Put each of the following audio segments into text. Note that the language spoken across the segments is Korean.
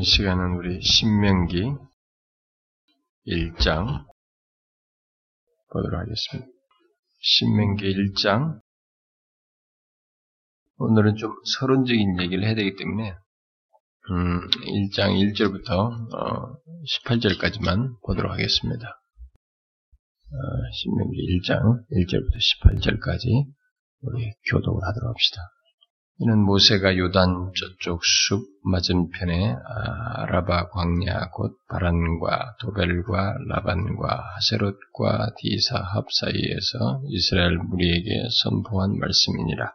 이 시간은 우리 신명기 1장 보도록 하겠습니다. 신명기 1장 오늘은 좀 서론적인 얘기를 해야 되기 때문에 음, 1장 1절부터 어, 18절까지만 보도록 하겠습니다. 어, 신명기 1장 1절부터 18절까지 우리 교독을 하도록 합시다. 이는 모세가 요단 저쪽 숲 맞은편에 아라바 광야 곧 바란과 도벨과 라반과 하세롯과 디사합 사이에서 이스라엘 무리에게 선포한 말씀이니라.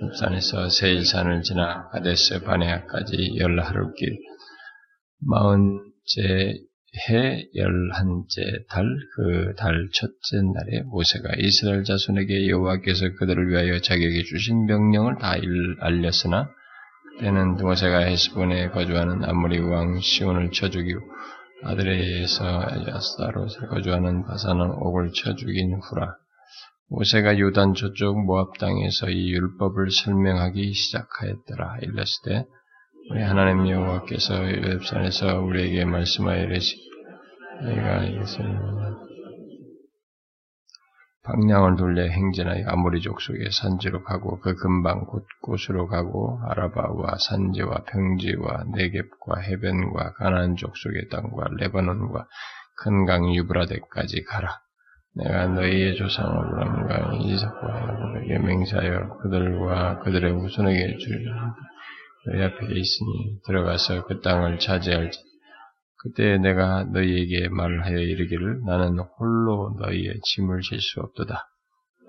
흡산에서 세일산을 지나 가데스 바네아까지 열하루길 마흔째 해 열한째 달 그 달 첫째 날에 모세가 이스라엘 자손에게 여호와께서 그들을 위하여 자기에게 주신 명령을 다 알렸으나 때는 모세가 헤스본에 거주하는 아모리 왕 시온을 쳐 죽이고 아드레에서 야스다롯에 거주하는 바사는 옥을 쳐 죽인 후라. 모세가 요단 저쪽 모압 땅에서 이 율법을 설명하기 시작하였더라. 일렀을 때 우리 하나님 여호와께서 엽산에서 우리에게 말씀하여 이르시기 내가 이것을 방향을 돌려 행진하여 아모리 족속의 산지로 가고 그 근방 곳곳으로 가고 아라바와 산지와 평지와 네겝과 해변과 가나안 족속의 땅과 레바논과 큰 강 유브라데까지 가라. 내가 너희의 조상 아브라함과 이삭과 야곱에게 맹세하여 그들과 그들의 후손에게 주리라. 너희 앞에 있으니 들어가서 그 땅을 차지할지 그때 내가 너희에게 말하여 이르기를 나는 홀로 너희의 짐을 질 수 없도다.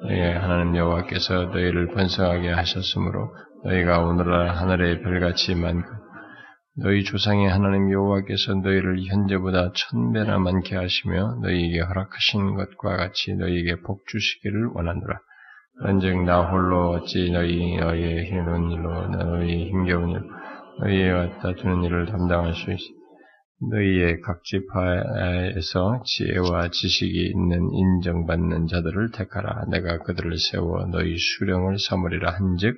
너희의 하나님 여호와께서 너희를 번성하게 하셨으므로 너희가 오늘날 하늘의 별같이 많고 너희 조상의 하나님 여호와께서 너희를 현재보다 천 배나 많게 하시며 너희에게 허락하신 것과 같이 너희에게 복 주시기를 원하노라. 그런즉 나 홀로 어찌 너희 너희의 힘든 일로 너희 힘겨운 일 너희의 갖다 주는 일을 담당할 수 있어. 너희의 각 지파에서 지혜와 지식이 있는 인정받는 자들을 택하라. 내가 그들을 세워 너희 수령을 삼으리라 한즉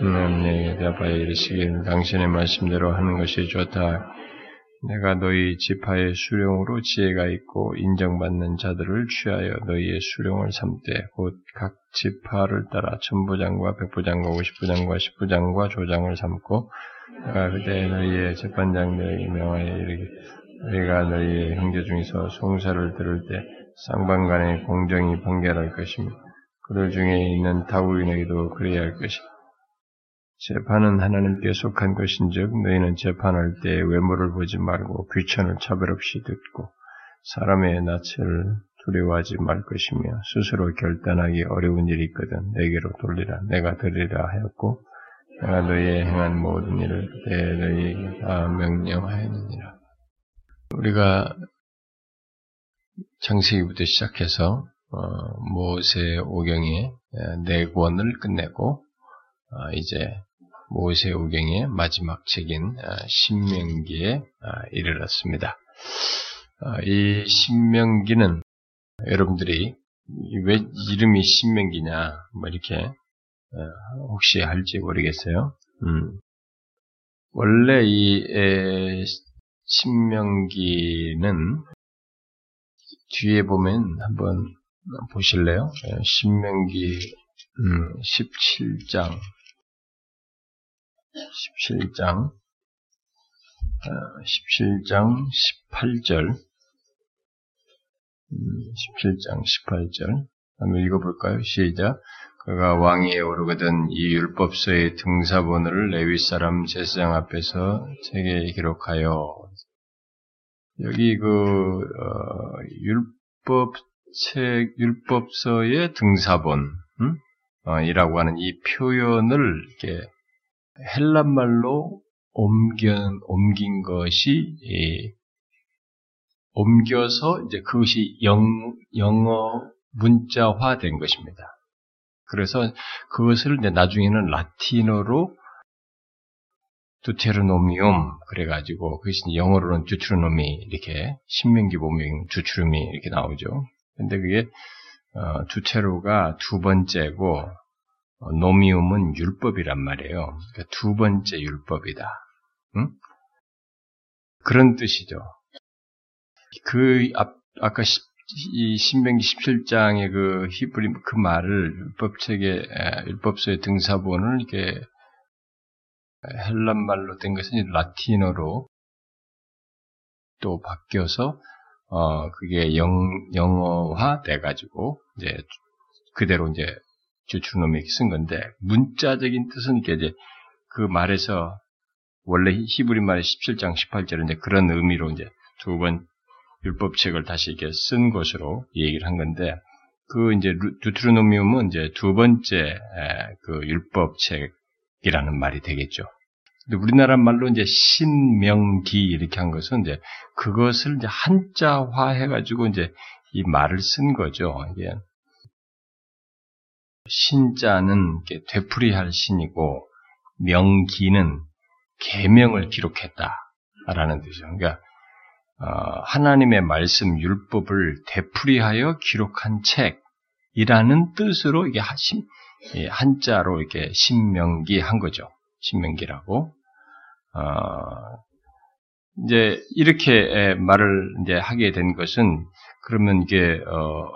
하나님의 대파에 이르시길 당신의 말씀대로 하는 것이 좋다. 내가 너희 지파의 수령으로 지혜가 있고 인정받는 자들을 취하여 너희의 수령을 삼되 곧 각 지파를 따라 천부장과 백부장과 오십부장과 십부장과 조장을 삼고 내가 그때 너희의 재판장들에게 명하여 이르기 너희가 너희의 형제 중에서 송사를 들을 때 쌍방간에 공정히 판결할 것이며 그들 중에 있는 다구인에게도 그래야 할 것이다. 재판은 하나님께 속한 것인즉 너희는 재판할 때 외모를 보지 말고 귀천을 차별 없이 듣고 사람의 낯을 두려워하지 말 것이며 스스로 결단하기 어려운 일이 있거든 내게로 돌리라 내가 들으리라 하였고 내가 너희의 행한 모든 일을 그때 너희에게 다 명령하였느니라. 우리가 창세기부터 시작해서 어, 모세 오경의 네 권을 끝내고 어, 이제 모세 오경의 마지막 책인 신명기에 이르렀습니다. 이 신명기는 여러분들이 왜 이름이 신명기냐 뭐 이렇게 혹시 할지 모르겠어요. 음. 원래 이 신명기는 뒤에 보면 한번 보실래요? 신명기 음, 17장 17장 17장 18절 17장 18절 한번 읽어볼까요? 시작 그가 왕위에 오르거든 이 율법서의 등사본을 레위 사람 제사장 앞에서 책에 기록하여 여기 그 어, 율법 책 율법서의 등사본 음? 어, 이라고 하는 이 표현을 이렇게 헬란 말로 옮겨, 옮긴 것이, 예, 옮겨서 이제 그것이 영, 영어 문자화 된 것입니다. 그래서 그것을 나중에는 라틴어로 두테르노미움 그래가지고 그것이 영어로는 듀트르노미 이렇게 신명기 보면 듀트르미 이렇게 나오죠. 근데 그게 어, 두테르가 두 번째고 어, 노미움은 율법이란 말이에요. 그러니까 두 번째 율법이다. 응? 그런 뜻이죠. 그 앞, 아까 이 신명기 17장의 그 히브리 그 말을 율법책에 율법서의 등사본을 이게 헬란 말로 된 것은 라틴어로 또 바뀌어서 어 그게 영 영어화 돼 가지고 이제 그대로 이제 주주놈이 쓴 건데 문자적인 뜻은 이게 이제 그 말에서 원래 히브리 말의 17장 18절은 이제 그런 의미로 이제 두 번 율법책을 다시 이렇게 쓴 것으로 얘기를 한 건데 그 이제 두트로노미움은 이제 두 번째 그 율법책이라는 말이 되겠죠. 근데 우리나라 말로 이제 신명기 이렇게 한 것은 이제 그것을 이제 한자화 해가지고 이제 이 말을 쓴 거죠. 이게 신자는 되풀이할 신이고 명기는 계명을 기록했다라는 뜻이죠. 그러니까 어, 하나님의 말씀 율법을 되풀이하여 기록한 책이라는 뜻으로 이게 한자로 이렇게 신명기 한 거죠. 신명기라고. 어, 이제 이렇게 말을 이제 하게 된 것은 그러면 이게 어,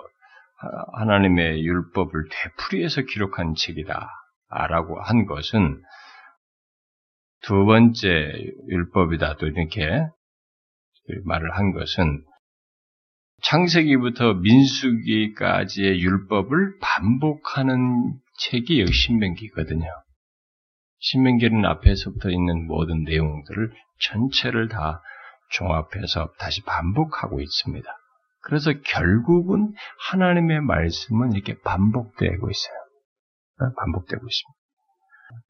하나님의 율법을 되풀이해서 기록한 책이다라고 한 것은 두 번째 율법이다 또 이렇게 말을 한 것은 창세기부터 민수기까지의 율법을 반복하는 책이 여기 신명기거든요. 신명기는 앞에서부터 있는 모든 내용들을 전체를 다 종합해서 다시 반복하고 있습니다. 그래서 결국은 하나님의 말씀은 이렇게 반복되고 있어요. 어, 반복되고 있습니다.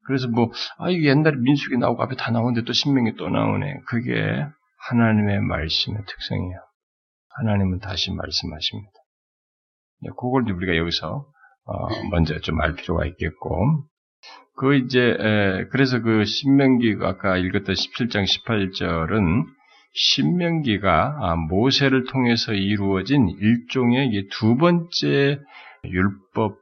그래서 뭐, 아, 이게 옛날에 민숙이 나오고 앞에 다 나오는데 또 신명이 또 나오네. 그게 하나님의 말씀의 특성이에요. 하나님은 다시 말씀하십니다. 네, 그걸 우리가 여기서 어, 먼저 좀 알 필요가 있겠고, 그 이제 그래서 그 신명기가 아까 읽었던 17장 18절은 신명기가 아, 모세를 통해서 이루어진 일종의 두 번째 율법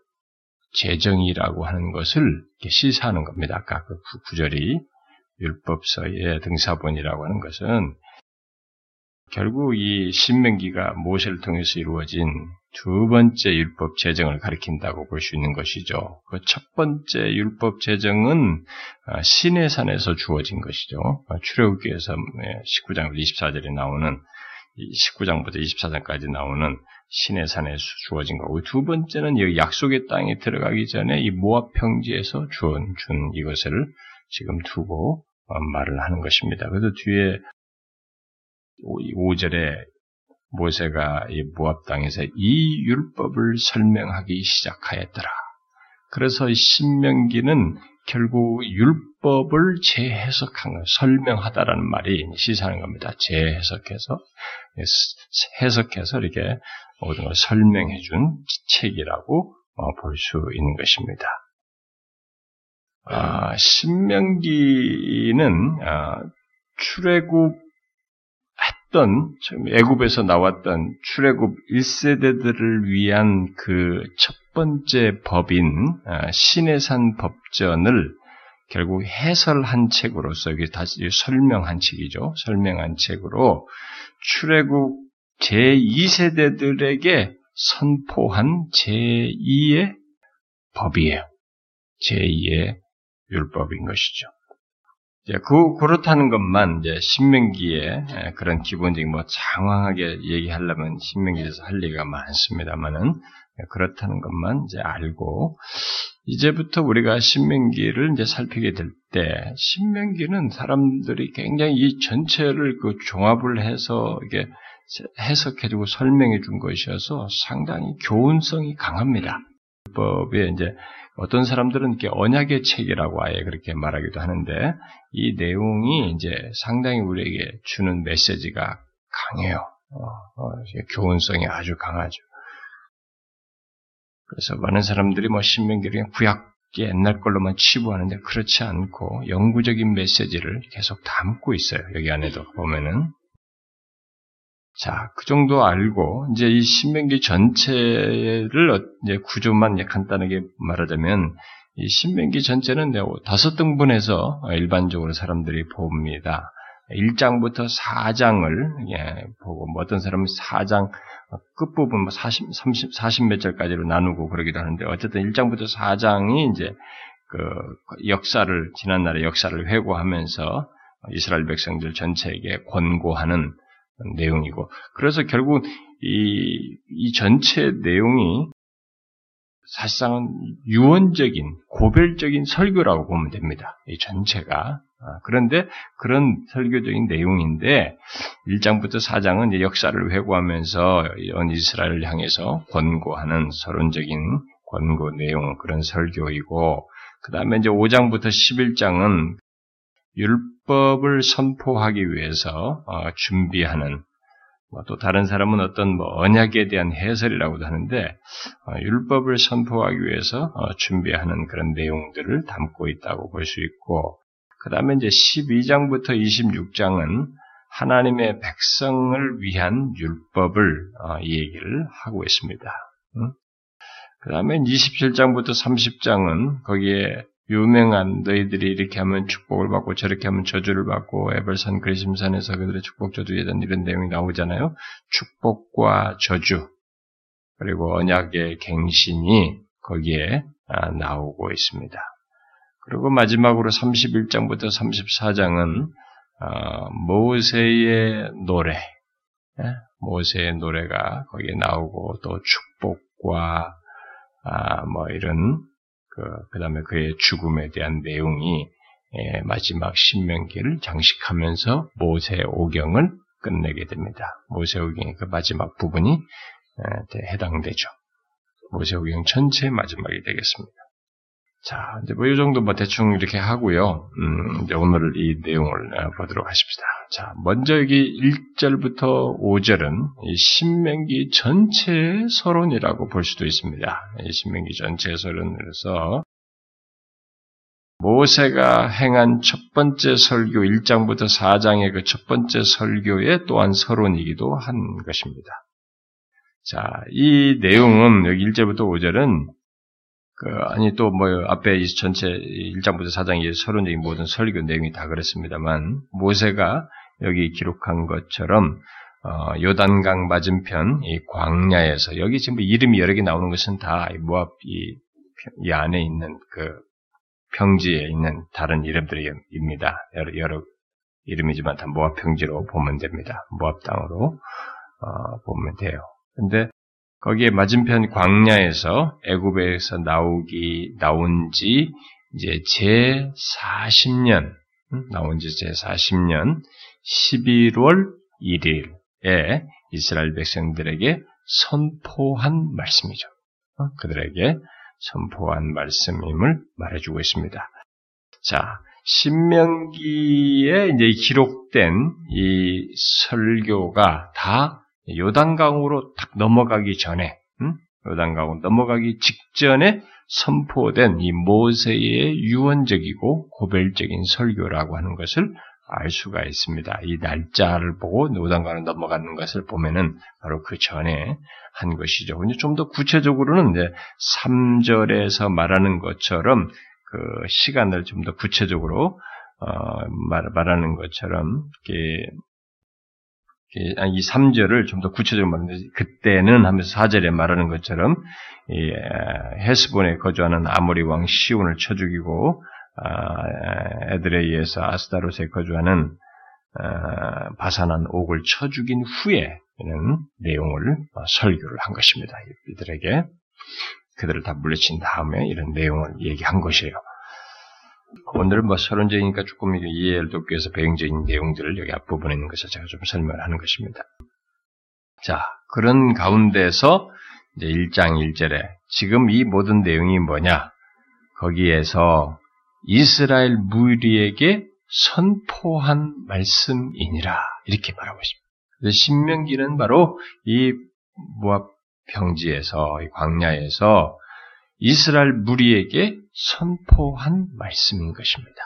제정이라고 하는 것을 시사하는 겁니다. 아까 그 구절이 율법서의 등사본이라고 하는 것은 결국 이 신명기가 모세를 통해서 이루어진 두 번째 율법 제정을 가리킨다고 볼 수 있는 것이죠. 그 첫 번째 율법 제정은 아, 신의 산에서 주어진 것이죠. 아, 출애굽기에서 19장 24절에 나오는 19장부터 24장까지 나오는 신의 산에 주어진 거고 두 번째는 여기 약속의 땅에 들어가기 전에 이 모압 평지에서 주은 준 이것을 지금 두고 어, 말을 하는 것입니다. 그래서 뒤에 5절에 모세가 이 모압 땅에서 이 율법을 설명하기 시작하였더라. 그래서 신명기는 결국 율법을 재해석한 것, 설명하다라는 말이 시사하는 겁니다. 재해석해서 해석해서 이렇게 모든 걸 설명해 준 책이라고 어, 볼수 있는 것입니다. 아, 신명기는 아, 출애굽 했던 애굽에서 나왔던 출애굽 1세대들을 위한 그 첫 번째 법인 아, 신해산 법전을 결국 해설한 책으로서 이게 다시 설명한 책이죠. 설명한 책으로 출애굽 제2세대들에게 선포한 제2의 법이에요. 제2의 율법인 것이죠. 그, 그렇다는 것만 이제 신명기에 그런 기본적인 뭐 장황하게 얘기하려면 신명기에서 할 얘기가 많습니다만은 그렇다는 것만 이제 알고 이제부터 우리가 신명기를 이제 살피게 될 때 신명기는 사람들이 굉장히 이 전체를 그 종합을 해서 이게 해석해주고 설명해 준 것이어서 상당히 교훈성이 강합니다. 법에 이제 어떤 사람들은 이렇게 언약의 책이라고 아예 그렇게 말하기도 하는데 이 내용이 이제 상당히 우리에게 주는 메시지가 강해요. 어, 어, 교훈성이 아주 강하죠. 그래서 많은 사람들이 뭐 신명기를 구약 옛날 걸로만 치부하는데 그렇지 않고 영구적인 메시지를 계속 담고 있어요. 여기 안에도 보면은 자, 그 정도 알고, 이제 이 신명기 전체를 어, 이제 구조만 간단하게 말하자면, 이 신명기 전체는 다섯 등분해서 일반적으로 사람들이 봅니다. 1장부터 4장을 예, 보고 뭐 어떤 사람은 4장 끝부분 뭐 40, 30, 40몇 절까지로 나누고 그러기도 하는데 어쨌든 1장부터 4장이 이제 그 역사를 지난날의 역사를 회고하면서 이스라엘 백성들 전체에게 권고하는 내용이고 그래서 결국 이, 이 전체 내용이 사실상은 유언적인 고별적인 설교라고 보면 됩니다. 이 전체가 아, 그런데 그런 설교적인 내용인데 1장부터 4장은 역사를 회고하면서 이스라엘을 향해서 권고하는 서론적인 권고 내용 그런 설교이고 그 다음에 이제 5장부터 11장은 율법을 선포하기 위해서 어, 준비하는 뭐또 다른 사람은 어떤 뭐 언약에 대한 해설이라고도 하는데 어, 율법을 선포하기 위해서 어, 준비하는 그런 내용들을 담고 있다고 볼 수 있고 그 다음에 이제 12장부터 26장은 하나님의 백성을 위한 율법을 얘기를 하고 있습니다. 응? 그 다음에 27장부터 30장은 거기에 유명한 너희들이 이렇게 하면 축복을 받고 저렇게 하면 저주를 받고 에벌산 그리심산에서 그들의 축복 저주에 대한 이런 내용이 나오잖아요. 축복과 저주 그리고 언약의 갱신이 거기에 아, 나오고 있습니다. 그리고 마지막으로 31장부터 34장은 어, 모세의 노래, 예? 모세의 노래가 거기에 나오고 또 축복과 아, 뭐 이런 그, 그 다음에 그의 죽음에 대한 내용이 예, 마지막 신명기를 장식하면서 모세 오경을 끝내게 됩니다. 모세 오경의 그 마지막 부분이 예, 해당되죠. 모세 오경 전체의 마지막이 되겠습니다. 자, 이제 뭐 이 정도 뭐 대충 이렇게 하고요. 음, 이제 오늘 이 내용을 어, 보도록 하십시다. 자, 먼저 여기 1절부터 5절은 이 신명기 전체의 서론이라고 볼 수도 있습니다. 이 신명기 전체의 서론으로서 모세가 행한 첫 번째 설교 1장부터 4장의 그 첫 번째 설교의 또한 서론이기도 한 것입니다. 자, 이 내용은 여기 1절부터 5절은 그, 아니, 또, 뭐, 앞에 이 전체 1장부터 4장의 서론적인 모든 설교 내용이 다 그렇습니다만, 모세가 여기 기록한 것처럼, 어, 요단강 맞은편, 이 광야에서, 여기 지금 이름이 여러 개 나오는 것은 다 모압, 이, 이 안에 있는 그 평지에 있는 다른 이름들입니다. 여러, 여러 이름이지만 다 모압 평지로 보면 됩니다. 모압 땅으로, 어, 보면 돼요. 근데 거기에 맞은편 광야에서 애굽에서 나오기 나온 지 이제 제 40년 나온 지 제 40년 11월 1일에 이스라엘 백성들에게 선포한 말씀이죠. 어? 그들에게 선포한 말씀임을 말해주고 있습니다. 자, 신명기에 이제 기록된 이 설교가 다 요단강으로 딱 넘어가기 전에, 음? 요단강으로 넘어가기 직전에 선포된 이 모세의 유언적이고 고별적인 설교라고 하는 것을 알 수가 있습니다. 이 날짜를 보고 요단강을 넘어가는 것을 보면은 바로 그 전에 한 것이죠. 근데 좀 더 구체적으로는 이제 3절에서 말하는 것처럼 그 시간을 좀 더 구체적으로 어, 말, 말하는 것처럼 이렇게 이 3절을 좀 더 구체적으로 말하는데 그때는 하면서 4절에 말하는 것처럼 이 헤스본에 거주하는 아모리 왕 시온을 쳐 죽이고 아, 에드레이에서 아스타롯에 거주하는 아, 바산한 옥을 쳐 죽인 후에 이런 내용을 어, 설교를 한 것입니다. 이들에게 그들을 다 물리친 다음에 이런 내용을 얘기한 것이에요. 오늘은 뭐 서론적이니까 조금 이해를 돕기 위해서 배경적인 내용들을 여기 앞부분에 있는 것을 제가 좀 설명을 하는 것입니다. 자, 그런 가운데서 이제 1장 1절에 지금 이 모든 내용이 뭐냐? 거기에서 이스라엘 무리에게 선포한 말씀이니라 이렇게 말하고 있습니다. 신명기는 바로 이 모압 평지에서 이 광야에서 이스라엘 무리에게 선포한 말씀인 것입니다.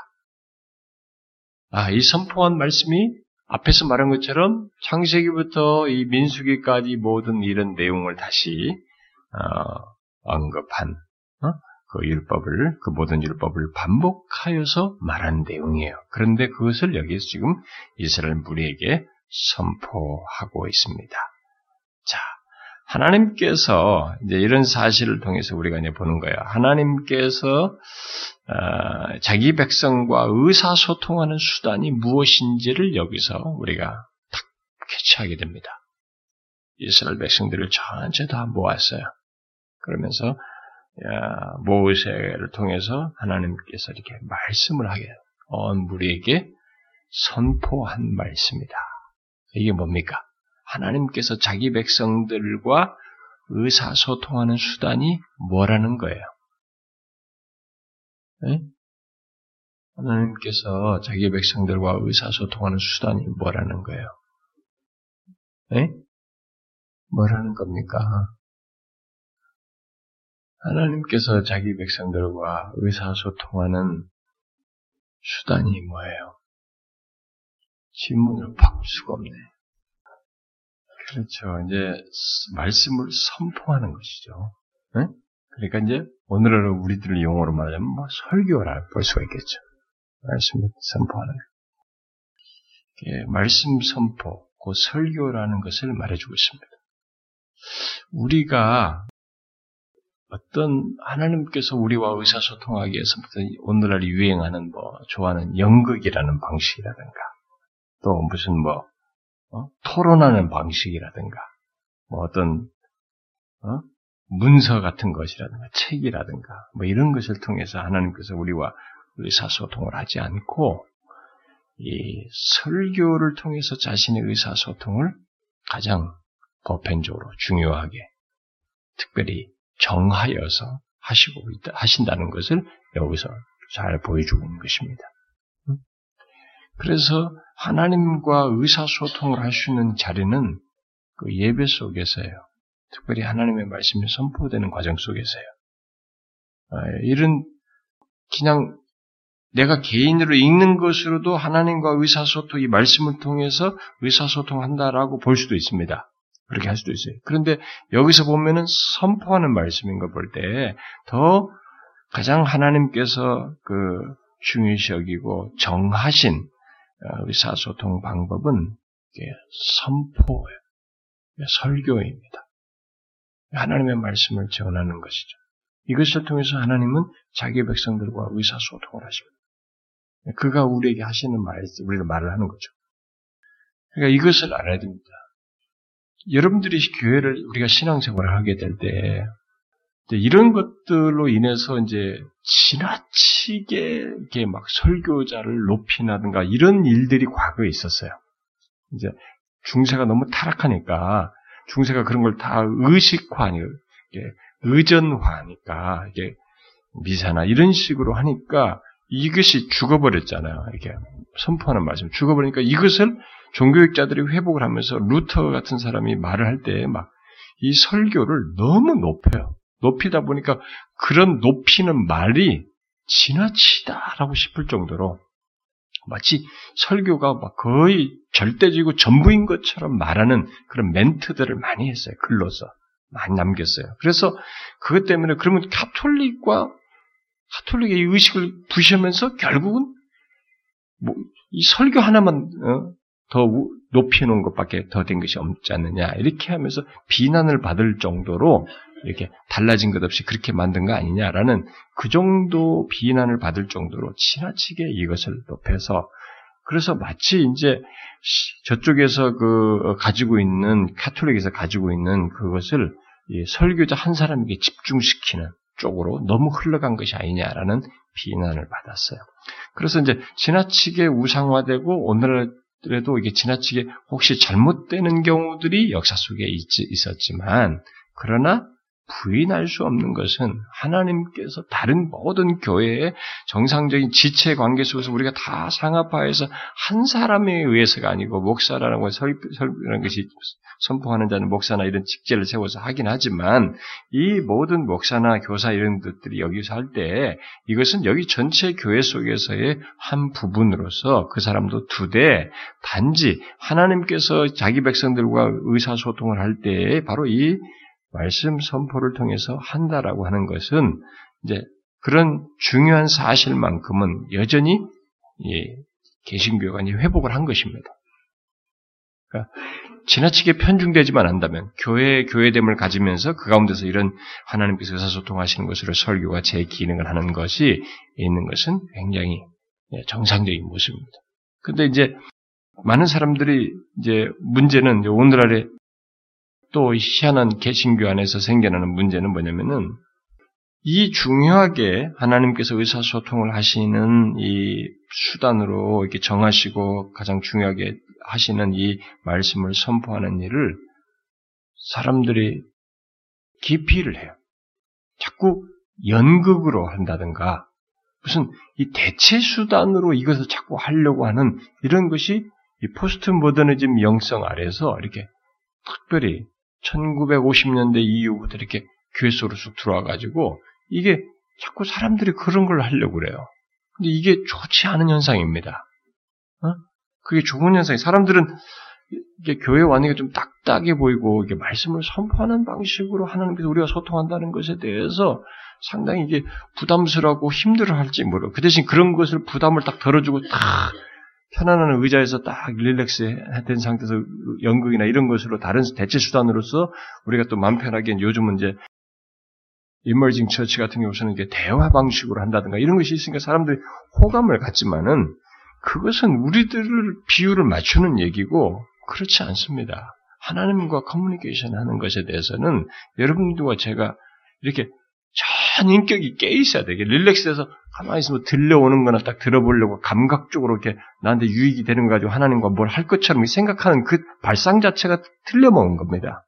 아, 이 선포한 말씀이 앞에서 말한 것처럼 창세기부터 이 민수기까지 모든 이런 내용을 다시 어, 언급한 어? 그 율법을 그 모든 율법을 반복하여서 말하는 내용이에요. 그런데 그것을 여기서 지금 이스라엘 무리에게 선포하고 있습니다. 자, 하나님께서 이제 이런 사실을 통해서 우리가 이제 보는 거예요. 하나님께서 어, 자기 백성과 의사소통하는 수단이 무엇인지를 여기서 우리가 딱 캐치하게 됩니다. 이스라엘 백성들을 전체 다 모았어요. 그러면서 모세를 통해서 하나님께서 이렇게 말씀을 하게 온 무리에게 선포한 말씀이다. 이게 뭡니까? 하나님께서 자기 백성들과 의사소통하는 수단이 뭐라는 거예요? 네? 하나님께서 자기 백성들과 의사소통하는 수단이 뭐라는 거예요? 네? 뭐라는 겁니까? 하나님께서 자기 백성들과 의사소통하는 수단이 뭐예요? 질문을 바꿀 수가 없네. 그렇죠. 이제 말씀을 선포하는 것이죠. 네? 그러니까 이제 오늘날 우리들 용어로 말하자면 뭐 설교라 볼 수가 있겠죠. 말씀을 선포하는 것. 말씀 선포, 그 설교라는 것을 말해주고 있습니다. 우리가 어떤 하나님께서 우리와 의사소통하기 위해서 오늘날 유행하는 뭐 좋아하는 연극이라는 방식이라든가 또 무슨 뭐 어? 토론하는 방식이라든가 뭐 어떤 어? 문서 같은 것이라든가 책이라든가 뭐 이런 것을 통해서 하나님께서 우리와 의사소통을 하지 않고 이 설교를 통해서 자신의 의사소통을 가장 보편적으로 중요하게 특별히 정하여서 하시고 있다, 하신다는 것을 여기서 잘 보여주고 있는 것입니다. 그래서 하나님과 의사소통을 할 수 있는 자리는 그 예배 속에서예요. 특별히 하나님의 말씀이 선포되는 과정 속에서요. 아, 이런 그냥 내가 개인으로 읽는 것으로도 하나님과 의사소통, 이 말씀을 통해서 의사소통한다라고 볼 수도 있습니다. 그렇게 할 수도 있어요. 그런데 여기서 보면은 선포하는 말씀인 걸 볼 때 더 가장 하나님께서 그 중요시 여기고 정하신 어, 의사소통 방법은 선포예요. 설교입니다. 하나님의 말씀을 전하는 것이죠. 이것을 통해서 하나님은 자기 백성들과 의사소통을 하십니다. 그가 우리에게 하시는 말, 우리를 말을 하는 거죠. 그러니까 이것을 알아야 됩니다. 여러분들이 교회를 우리가 신앙생활을 하게 될 때 이런 것들로 인해서 이제 지나치게 이렇게 막 설교자를 높이나든가 이런 일들이 과거에 있었어요. 이제 중세가 너무 타락하니까 중세가 그런 걸 다 의식화하니 의전화하니까 이게 미사나 이런 식으로 하니까 이것이 죽어버렸잖아요. 이렇게 선포하는 말씀 죽어버리니까 이것을 종교학자들이 회복을 하면서 루터 같은 사람이 말을 할 때 막 이 설교를 너무 높여요. 높이다 보니까 그런 높이는 말이 지나치다라고 싶을 정도로 마치 설교가 막 거의 절대적이고 전부인 것처럼 말하는 그런 멘트들을 많이 했어요. 글로서 많이 남겼어요. 그래서 그것 때문에 그러면 카톨릭과 카톨릭의 의식을 부시면서 결국은 뭐 이 설교 하나만 어? 더 높이 놓은 것밖에 더 된 것이 없지 않느냐 이렇게 하면서 비난을 받을 정도로 이렇게 달라진 것 없이 그렇게 만든 거 아니냐라는 그 정도 비난을 받을 정도로 지나치게 이것을 높여서 그래서 마치 이제 저쪽에서 그 가지고 있는 카톨릭에서 가지고 있는 그것을 설교자 한 사람에게 집중시키는 쪽으로 너무 흘러간 것이 아니냐라는 비난을 받았어요. 그래서 이제 지나치게 우상화되고 오늘 그래도 이게 지나치게 혹시 잘못되는 경우들이 역사 속에 있, 있었지만 그러나 부인할 수 없는 것은 하나님께서 다른 모든 교회의 정상적인 지체 관계 속에서 우리가 다 상합화해서 한 사람에 의해서가 아니고 목사라는 걸 설, 설라는 것이 선포하는 자는 목사나 이런 직제를 세워서 하긴 하지만 이 모든 목사나 교사 이런 것들이 여기서 할 때 이것은 여기 전체 교회 속에서의 한 부분으로서 그 사람도 두대 단지 하나님께서 자기 백성들과 의사소통을 할때 바로 이 말씀 선포를 통해서 한다라고 하는 것은 이제 그런 중요한 사실만큼은 여전히 예, 개신교가 회복을 한 것입니다. 그러니까 지나치게 편중되지만 않다면 교회 교회됨을 가지면서 그 가운데서 이런 하나님께서 의사소통하시는 것으로 설교가 제 기능을 하는 것이 있는 것은 굉장히 예, 정상적인 모습입니다. 근데 이제 많은 사람들이 이제 문제는 오늘날에 또 희한한 개신교 안에서 생겨나는 문제는 뭐냐면은 이 중요하게 하나님께서 의사소통을 하시는 이 수단으로 이렇게 정하시고 가장 중요하게 하시는 이 말씀을 선포하는 일을 사람들이 기피를 해요. 자꾸 연극으로 한다든가 무슨 이 대체 수단으로 이것을 자꾸 하려고 하는 이런 것이 이 포스트 모더니즘 영성 아래서 이렇게 특별히 1950년대 이후부터 이렇게 교회 속으로 쑥 들어와 가지고 이게 자꾸 사람들이 그런 걸 하려고 그래요. 근데 이게 좋지 않은 현상입니다. 어? 그게 좋은 현상이 사람들은 이게 교회 와는 게 좀 딱딱해 보이고 이게 말씀을 선포하는 방식으로 하나님께서 우리가 소통한다는 것에 대해서 상당히 이게 부담스러워 힘들어할지 모르. 그 대신 그런 것을 부담을 딱 덜어주고 딱 편안한 의자에서 딱 릴렉스 된 상태에서 연극이나 이런 것으로 다른 대체 수단으로서 우리가 또 마음 편하게 요즘은 이제 이머징 처치 같은 경우서는 이게 대화 방식으로 한다든가 이런 것이 있으니까 사람들이 호감을 갖지만은 그것은 우리들을 비율을 맞추는 얘기고 그렇지 않습니다. 하나님과 커뮤니케이션 하는 것에 대해서는 여러분들과 제가 이렇게 전 인격이 깨 있어야 되게 릴렉스해서 가만히 있으면 들려오는 거나 딱 들어보려고 감각적으로 이렇게 나한테 유익이 되는 거 가지고 하나님과 뭘 할 것처럼 생각하는 그 발상 자체가 틀려먹은 겁니다.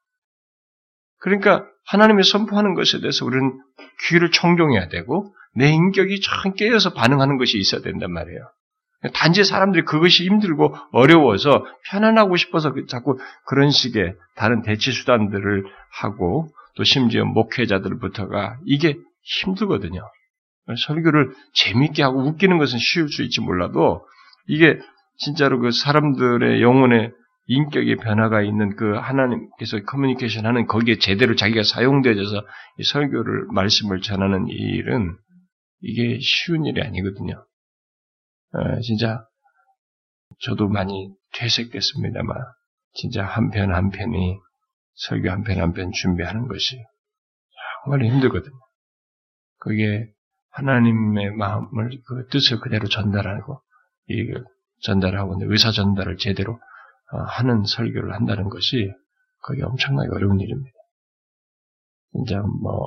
그러니까 하나님이 선포하는 것에 대해서 우리는 귀를 청종해야 되고 내 인격이 참 깨어서 반응하는 것이 있어야 된단 말이에요. 단지 사람들이 그것이 힘들고 어려워서 편안하고 싶어서 그 자꾸 그런 식의 다른 대치 수단들을 하고 또 심지어 목회자들부터가 이게 힘들거든요. 설교를 재밌게 하고 웃기는 것은 쉬울 수 있지 몰라도 이게 진짜로 그 사람들의 영혼의 인격의 변화가 있는 그 하나님께서 커뮤니케이션 하는 거기에 제대로 자기가 사용되어져서 설교를, 말씀을 전하는 일은 이게 쉬운 일이 아니거든요. 어, 진짜 저도 많이 퇴색됐습니다만 진짜 한 편 한 편이 설교 한 편 한 편 준비하는 것이 정말 힘들거든요. 그게 하나님의 마음을 그 뜻을 그대로 전달하고 이 전달하고 의사 전달을 제대로 어, 하는 설교를 한다는 것이 그게 엄청나게 어려운 일입니다. 진짜 뭐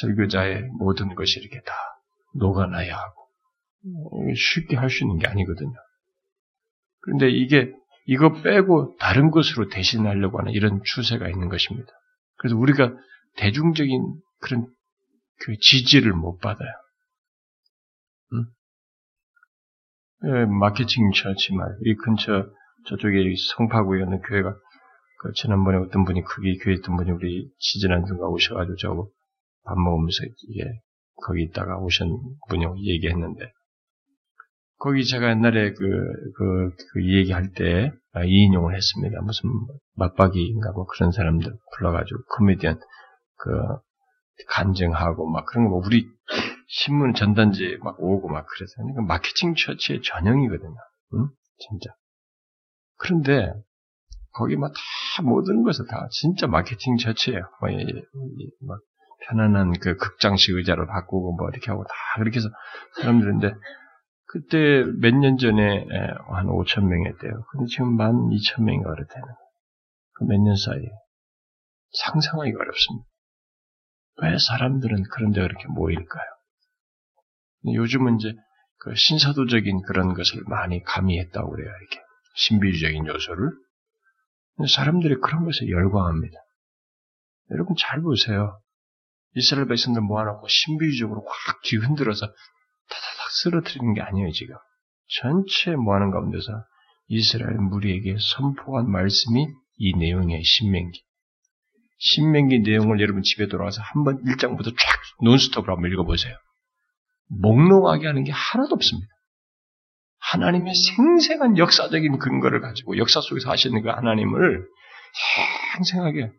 설교자의 모든 것이 이렇게 다 녹아나야 하고 쉽게 할 수 있는 게 아니거든요. 그런데 이게 이거 빼고 다른 것으로 대신하려고 하는 이런 추세가 있는 것입니다. 그래서 우리가 대중적인 그런 그 지지를 못 받아요. 응? 예, 마케팅 말, 이 근처 저쪽에 성파구에 있는 교회가 그 지난번에 어떤 분이 거기 교회 있던 분이 우리 지지난 중가 오셔가지고 저거 밥 먹으면서 이게 거기 있다가 오신 분이 얘기했는데 거기 제가 옛날에 그, 그, 그 얘기할 때 아, 이인용을 했습니다. 무슨 맞박이인가 뭐 그런 사람들 불러가지고 코미디언 그 간증하고 막 그런 거 뭐 우리 신문 전단지 막 오고 막 그래서 그러니까 마케팅 처치의 전형이거든요. 응? 진짜. 그런데 거기 막 다 모든 것을 다 진짜 마케팅 처치예요. 뭐, 막 편안한 그 극장식 의자를 바꾸고 뭐 이렇게 하고 다 그렇게 해서 사람들인데 그때 몇 년 전에 한 5천 명이었대요. 근데 지금 만 2천 명인가 그렇다는 그몇 년 사이에 상상하기 어렵습니다. 왜 사람들은 그런데 그렇게 모일까요? 요즘은 이제 그 신사도적인 그런 것을 많이 가미했다고 그래요. 이렇게 신비주의적인 요소를. 사람들이 그런 것에 열광합니다. 여러분 잘 보세요. 이스라엘 백성들 모아놓고 신비주의적으로 확 뒤흔들어서 타다닥 쓰러뜨리는 게 아니에요, 지금. 전체 모아놓은 가운데서 이스라엘 무리에게 선포한 말씀이 이 내용의 신명기. 신명기 내용을 여러분 집에 돌아가서 한번 1장부터 쫙 논스톱으로 한번 읽어보세요. 목록하게 하는 게 하나도 없습니다. 하나님의 생생한 역사적인 근거를 가지고 역사 속에서 하시는 그 하나님을 생생하게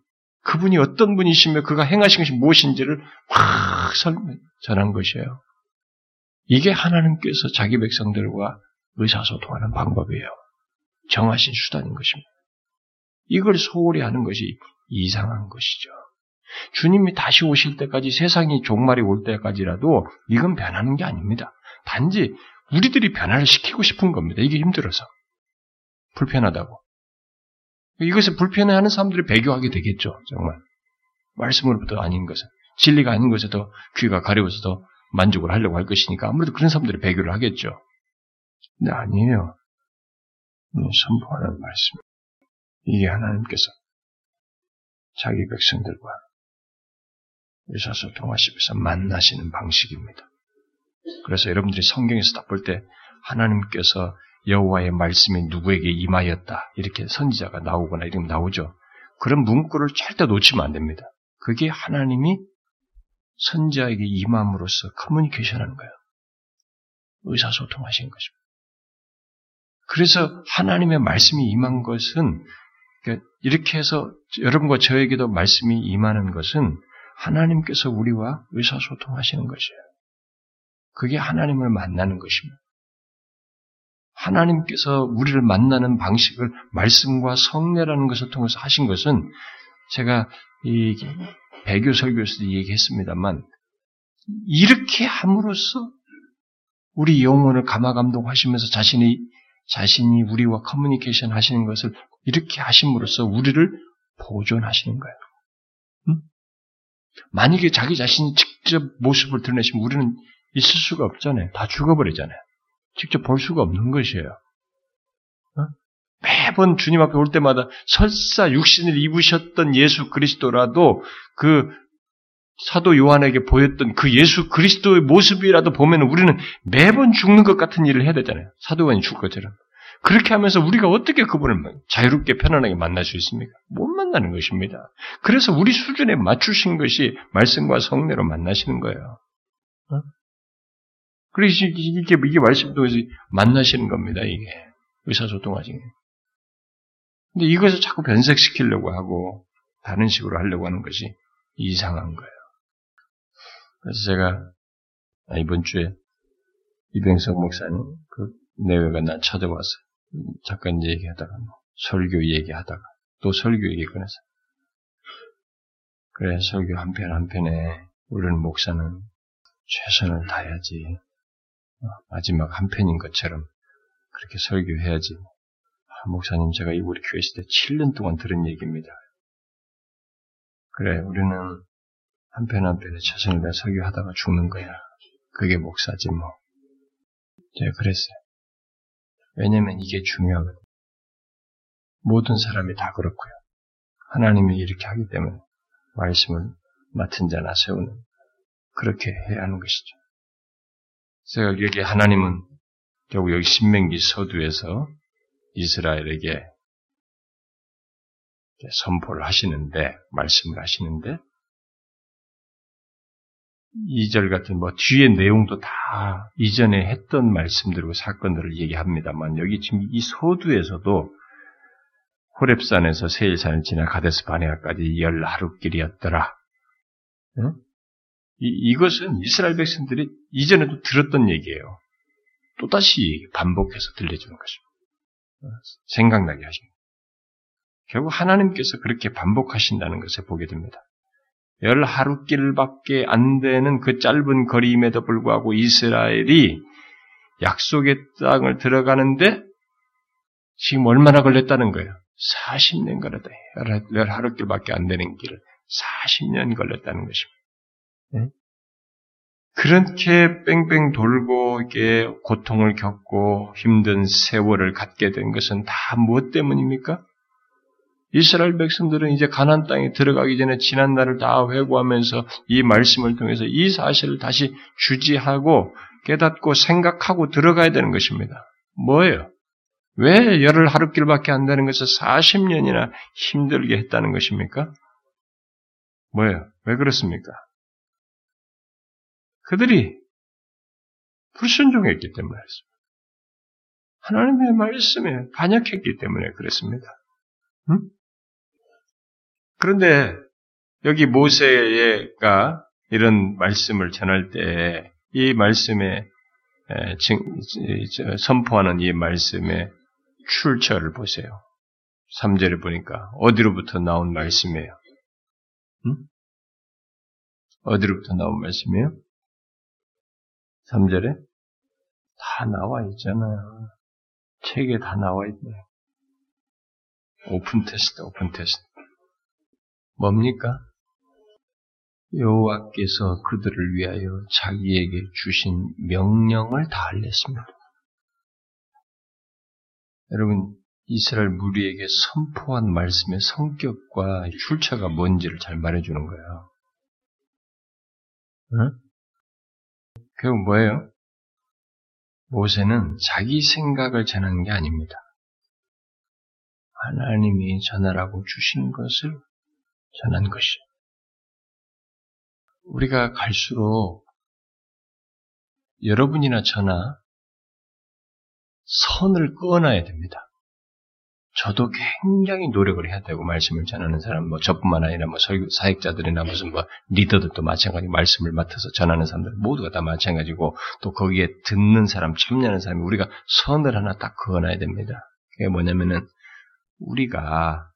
그분이 어떤 분이시며 그가 행하신 것이 무엇인지를 확 전한 것이에요. 이게 하나님께서 자기 백성들과 의사소통하는 방법이에요. 정하신 수단인 것입니다. 이걸 소홀히 하는 것이 이상한 것이죠. 주님이 다시 오실 때까지 세상이 종말이 올 때까지라도 이건 변하는 게 아닙니다. 단지 우리들이 변화를 시키고 싶은 겁니다. 이게 힘들어서. 불편하다고. 이것을 불편해하는 사람들이 배교하게 되겠죠. 정말. 말씀으로부터 아닌 것은. 진리가 아닌 것에 더 귀가 가려워서 더 만족을 하려고 할 것이니까 아무래도 그런 사람들이 배교를 하겠죠. 근데 아니에요. 선포하는 말씀. 이게 하나님께서 자기 백성들과 의사소통하시면서 만나시는 방식입니다. 그래서 여러분들이 성경에서 딱볼때 하나님께서 여호와의 말씀이 누구에게 임하였다 이렇게 선지자가 나오거나 이런 나오죠. 그런 문구를 절대 놓치면 안 됩니다. 그게 하나님이 선지자에게 임함으로써 커뮤니케이션하는 거예요. 의사소통하신 것입니다. 그래서 하나님의 말씀이 임한 것은 이렇게 해서 여러분과 저에게도 말씀이 임하는 것은 하나님께서 우리와 의사소통하시는 것이에요. 그게 하나님을 만나는 것입니다. 하나님께서 우리를 만나는 방식을 말씀과 성례라는 것을 통해서 하신 것은 제가 이 배교 설교에서도 얘기했습니다만 이렇게 함으로써 우리 영혼을 감화감동하시면서 자신이 자신이 우리와 커뮤니케이션 하시는 것을 이렇게 하심으로써 우리를 보존하시는 거예요. 응? 만약에 자기 자신이 직접 모습을 드러내시면 우리는 있을 수가 없잖아요. 다 죽어버리잖아요. 직접 볼 수가 없는 것이에요. 어? 매번 주님 앞에 올 때마다 설사 육신을 입으셨던 예수 그리스도라도 그 사도 요한에게 보였던 그 예수 그리스도의 모습이라도 보면 우리는 매번 죽는 것 같은 일을 해야 되잖아요. 사도 요한이 죽을 것처럼. 그렇게 하면서 우리가 어떻게 그분을 자유롭게 편안하게 만날 수 있습니까? 못 만나는 것입니다. 그래서 우리 수준에 맞추신 것이 말씀과 성례로 만나시는 거예요. 어? 그래서 이게, 이게 말씀 통해서 만나시는 겁니다, 이게. 의사소통하시는. 근데 이것을 자꾸 변색시키려고 하고, 다른 식으로 하려고 하는 것이 이상한 거예요. 그래서 제가, 아, 이번 주에 이병석 목사님, 그 내외가 난 찾아와서, 잠깐 얘기하다가, 뭐, 설교 얘기하다가, 또 설교 얘기 꺼내서. 그래, 설교 한편 한편에, 우리는 목사는 최선을 다해야지. 어, 마지막 한 편인 것처럼 그렇게 설교해야지. 아, 목사님, 제가 이 우리 교회 때 7년 동안 들은 얘기입니다. 그래, 우리는 한편 한편에 최선을 다해 설교하다가 죽는 거야. 그게 목사지 뭐. 제가 그랬어요. 왜냐면 이게 중요하거든요. 모든 사람이 다 그렇고요. 하나님이 이렇게 하기 때문에 말씀을 맡은 자나 세우는 그렇게 해야 하는 것이죠. 제가 여기 하나님은 결국 여기 신명기 서두에서 이스라엘에게 선포를 하시는데, 말씀을 하시는데, 2절 같은 뭐 뒤에 내용도 다 이전에 했던 말씀들과 사건들을 얘기합니다만 여기 지금 이 소두에서도 호랩산에서 세일산을 지나 가데스 바네아까지 열 하루길이었더라. 응? 이, 이것은 이스라엘 백성들이 이전에도 들었던 얘기예요. 또다시 반복해서 들려주는 것입니다. 생각나게 하십니다. 결국 하나님께서 그렇게 반복하신다는 것을 보게 됩니다. 열 하루길밖에 안 되는 그 짧은 거리임에도 불구하고 이스라엘이 약속의 땅을 들어가는데 지금 얼마나 걸렸다는 거예요? 40년 걸렸다. 열 하루길밖에 안 되는 길을 40년 걸렸다는 것입니다. 네? 그렇게 뺑뺑 돌고 이게 고통을 겪고 힘든 세월을 갖게 된 것은 다 무엇 때문입니까? 이스라엘 백성들은 이제 가난 땅에 들어가기 전에 지난 날을 다 회고하면서 이 말씀을 통해서 이 사실을 다시 주지하고 깨닫고 생각하고 들어가야 되는 것입니다. 뭐예요? 왜 열흘 하루길밖에 안 되는 것을 40년이나 힘들게 했다는 것입니까? 뭐예요? 왜 그렇습니까? 그들이 불순종했기 때문에 그렇습니다. 하나님의 말씀에 반역했기 때문에 그렇습니다. 응? 그런데 여기 모세가 이런 말씀을 전할 때 이 말씀에 선포하는 이 말씀의 출처를 보세요. 3절을 보니까 어디로부터 나온 말씀이에요? 응? 어디로부터 나온 말씀이에요? 3절에 다 나와 있잖아요. 책에 다 나와 있네. 오픈 테스트, 오픈 테스트. 뭡니까? 여호와께서 그들을 위하여 자기에게 주신 명령을 다 알렸습니다. 여러분, 이스라엘 무리에게 선포한 말씀의 성격과 출처가 뭔지를 잘 말해주는 거예요. 응? 결국 뭐예요? 모세는 자기 생각을 전하는 게 아닙니다. 하나님이 전하라고 주신 것을 전한 것이에요. 우리가 갈수록 여러분이나 저나 선을 끊어야 됩니다. 저도 굉장히 노력을 해야 되고 말씀을 전하는 사람 뭐 저뿐만 아니라 뭐 사역자들이나 무슨 뭐 리더들도 마찬가지 말씀을 맡아서 전하는 사람들 모두가 다 마찬가지고 또 거기에 듣는 사람 참여하는 사람이 우리가 선을 하나 딱 그어놔야 됩니다. 그게 뭐냐면은 우리가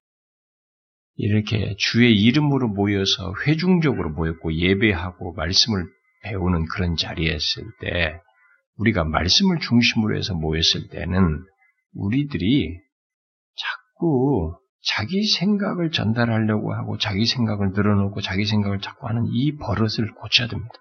이렇게 주의 이름으로 모여서 회중적으로 모였고 예배하고 말씀을 배우는 그런 자리에 있을 때 우리가 말씀을 중심으로 해서 모였을 때는 우리들이 자꾸 자기 생각을 전달하려고 하고 자기 생각을 늘어놓고 자기 생각을 자꾸 하는 이 버릇을 고쳐야 됩니다.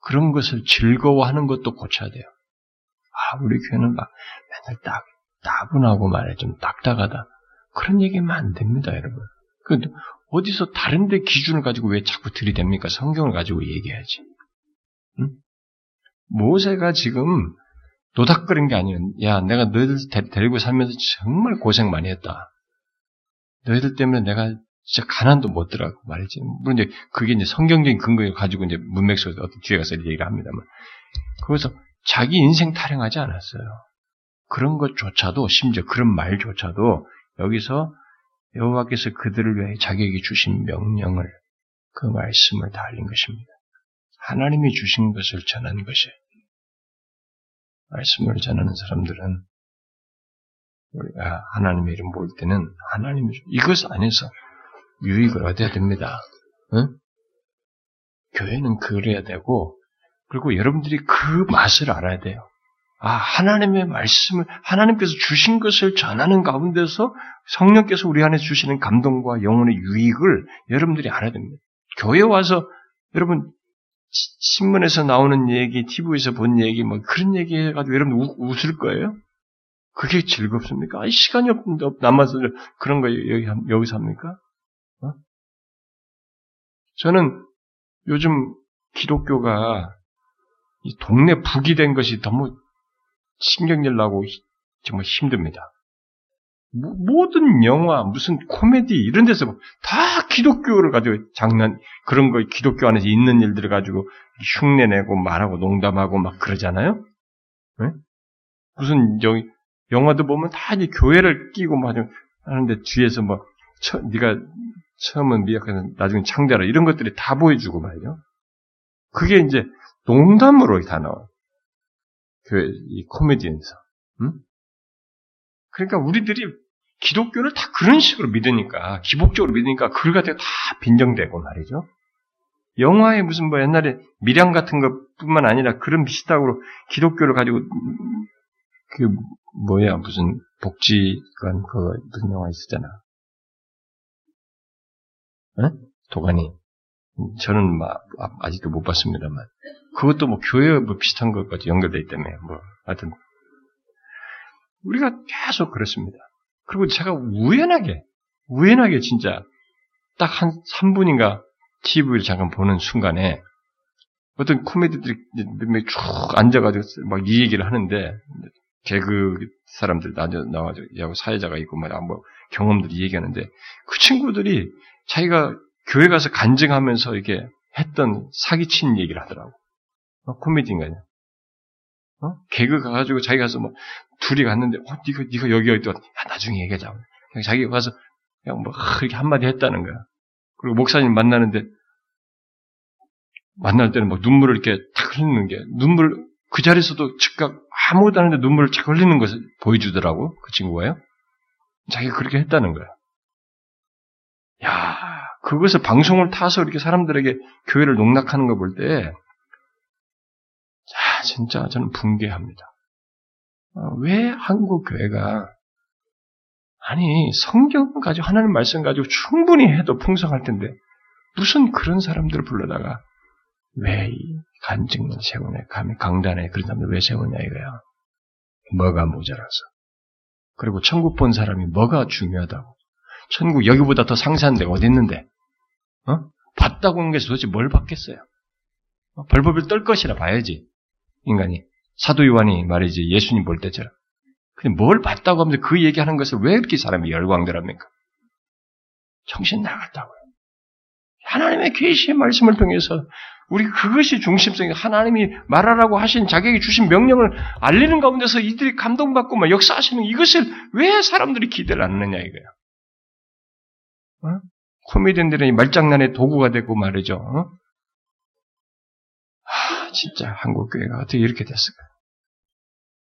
그런 것을 즐거워하는 것도 고쳐야 돼요. 아, 우리 교회는 막 맨날 딱, 따분하고 말해 좀 딱딱하다. 그런 얘기하면 안 됩니다, 여러분. 그 어디서 다른데 기준을 가지고 왜 자꾸 들이댑니까? 성경을 가지고 얘기해야지. 응? 모세가 지금 노닥거린 게 아니에요. 야, 내가 너희들 데리고 살면서 정말 고생 많이 했다. 너희들 때문에 내가 진짜 가난도 못 들어가고 말이지. 물론 이제 그게 이제 성경적인 근거를 가지고 이제 문맥 속에서 어떤 뒤에 가서 얘기를 합니다만. 거기서 자기 인생 타령하지 않았어요. 그런 것조차도 심지어 그런 말조차도 여기서 여호와께서 그들을 위해 자기에게 주신 명령을 그 말씀을 다 알린 것입니다. 하나님이 주신 것을 전한 것이에요. 말씀을 전하는 사람들은 우리가 하나님의 이름 모일 때는 하나님의 이것 안에서 유익을 얻어야 됩니다. 응? 교회는 그래야 되고 그리고 여러분들이 그 맛을 알아야 돼요. 아, 하나님의 말씀을, 하나님께서 주신 것을 전하는 가운데서 성령께서 우리 안에 주시는 감동과 영혼의 유익을 여러분들이 알아야 됩니다. 교회 와서 여러분 신문에서 나오는 얘기, TV에서 본 얘기, 뭐 그런 얘기 해가지고 여러분 우, 웃을 거예요? 그게 즐겁습니까? 아, 시간이 없는데 남아서 그런 거 여기, 여기서 합니까? 어? 저는 요즘 기독교가 이 동네 북이 된 것이 너무 신경질 나고 정말 힘듭니다. 모든 영화, 무슨 코미디 이런 데서 다 기독교를 가지고 장난 그런 거 기독교 안에서 있는 일들을 가지고 흉내내고 말하고 농담하고 막 그러잖아요. 네? 무슨 여기 영화도 보면 다 이제 교회를 끼고 막 하는데 뒤에서 뭐 처, 네가 처음은 미약해서 나중에 창자라 이런 것들이 다 보여주고 말이죠. 그게 이제 농담으로 다 나와. 교회 이 코미디에서. 응? 그러니까 우리들이 기독교를 다 그런 식으로 믿으니까, 기복적으로 믿으니까 그걸 가지고 다 빈정되고 말이죠. 영화에 무슨 뭐 옛날에 미량 같은 것 뿐만 아니라 그런 비슷하고 기독교를 가지고, 그, 뭐야, 무슨 복지관, 그, 무슨 영화 있었잖아. 에? 도가니. 저는 막, 아, 아직도 못 봤습니다만. 그것도 뭐 교회 뭐 비슷한 것까지 연결돼 있다며, 뭐, 하여튼. 우리가 계속 그렇습니다. 그리고 제가 우연하게, 우연하게 진짜 딱 한 3분인가 TV를 잠깐 보는 순간에 어떤 코미디들이 쭉 앉아가지고 막 이 얘기를 하는데 개그 사람들 나와가지고 사회자가 있고 뭐 경험들이 얘기하는데 그 친구들이 자기가 교회 가서 간증하면서 이렇게 했던 사기친 얘기를 하더라고. 어, 코미디인가요? 어? 개그 가가지고 자기 가서 뭐 둘이 갔는데, 어, 니가, 니가 여기 어디 왔 야, 나중에 얘기하자. 그냥 자기가 가서 그냥 뭐, 그렇게 한마디 했다는 거야. 그리고 목사님 만나는데 만날 때는 막 눈물을 이렇게 탁 흘리는 게 눈물 그 자리에서도 즉각 아무것도 안 하는데 눈물을 착 흘리는 것을 보여주더라고 그 친구가요. 자기가 그렇게 했다는 거야. 야 그것을 방송을 타서 이렇게 사람들에게 교회를 농락하는 거볼 때, 자, 진짜 저는 붕괴합니다. 아, 왜 한국 교회가, 아니, 성경 가지고, 하나님 말씀 가지고 충분히 해도 풍성할 텐데, 무슨 그런 사람들을 불러다가, 왜이 간증을 세우냐, 감히 강단에 그런 사람들 왜 세우냐 이거야. 뭐가 모자라서. 그리고 천국 본 사람이 뭐가 중요하다고. 천국 여기보다 더 상세한 데가 어디 있는데? 어? 봤다고 하는 것이 도대체 뭘 봤겠어요? 어? 벌법을 떨 것이라 봐야지. 인간이. 사도 요한이 말이지 예수님 볼 때처럼. 근데 뭘 봤다고 하면서 그 얘기하는 것을 왜 이렇게 사람이 열광들 합니까? 정신 나갔다고요. 하나님의 계시의 말씀을 통해서 우리 그것이 중심성이 하나님이 말하라고 하신 자기에게 주신 명령을 알리는 가운데서 이들이 감동받고 막 역사하시는 이것을 왜 사람들이 기대를 않느냐 이거야. 어? 코미디언들은 말장난의 도구가 되고 말이죠. 어? 하, 진짜 한국 교회가 어떻게 이렇게 됐을까?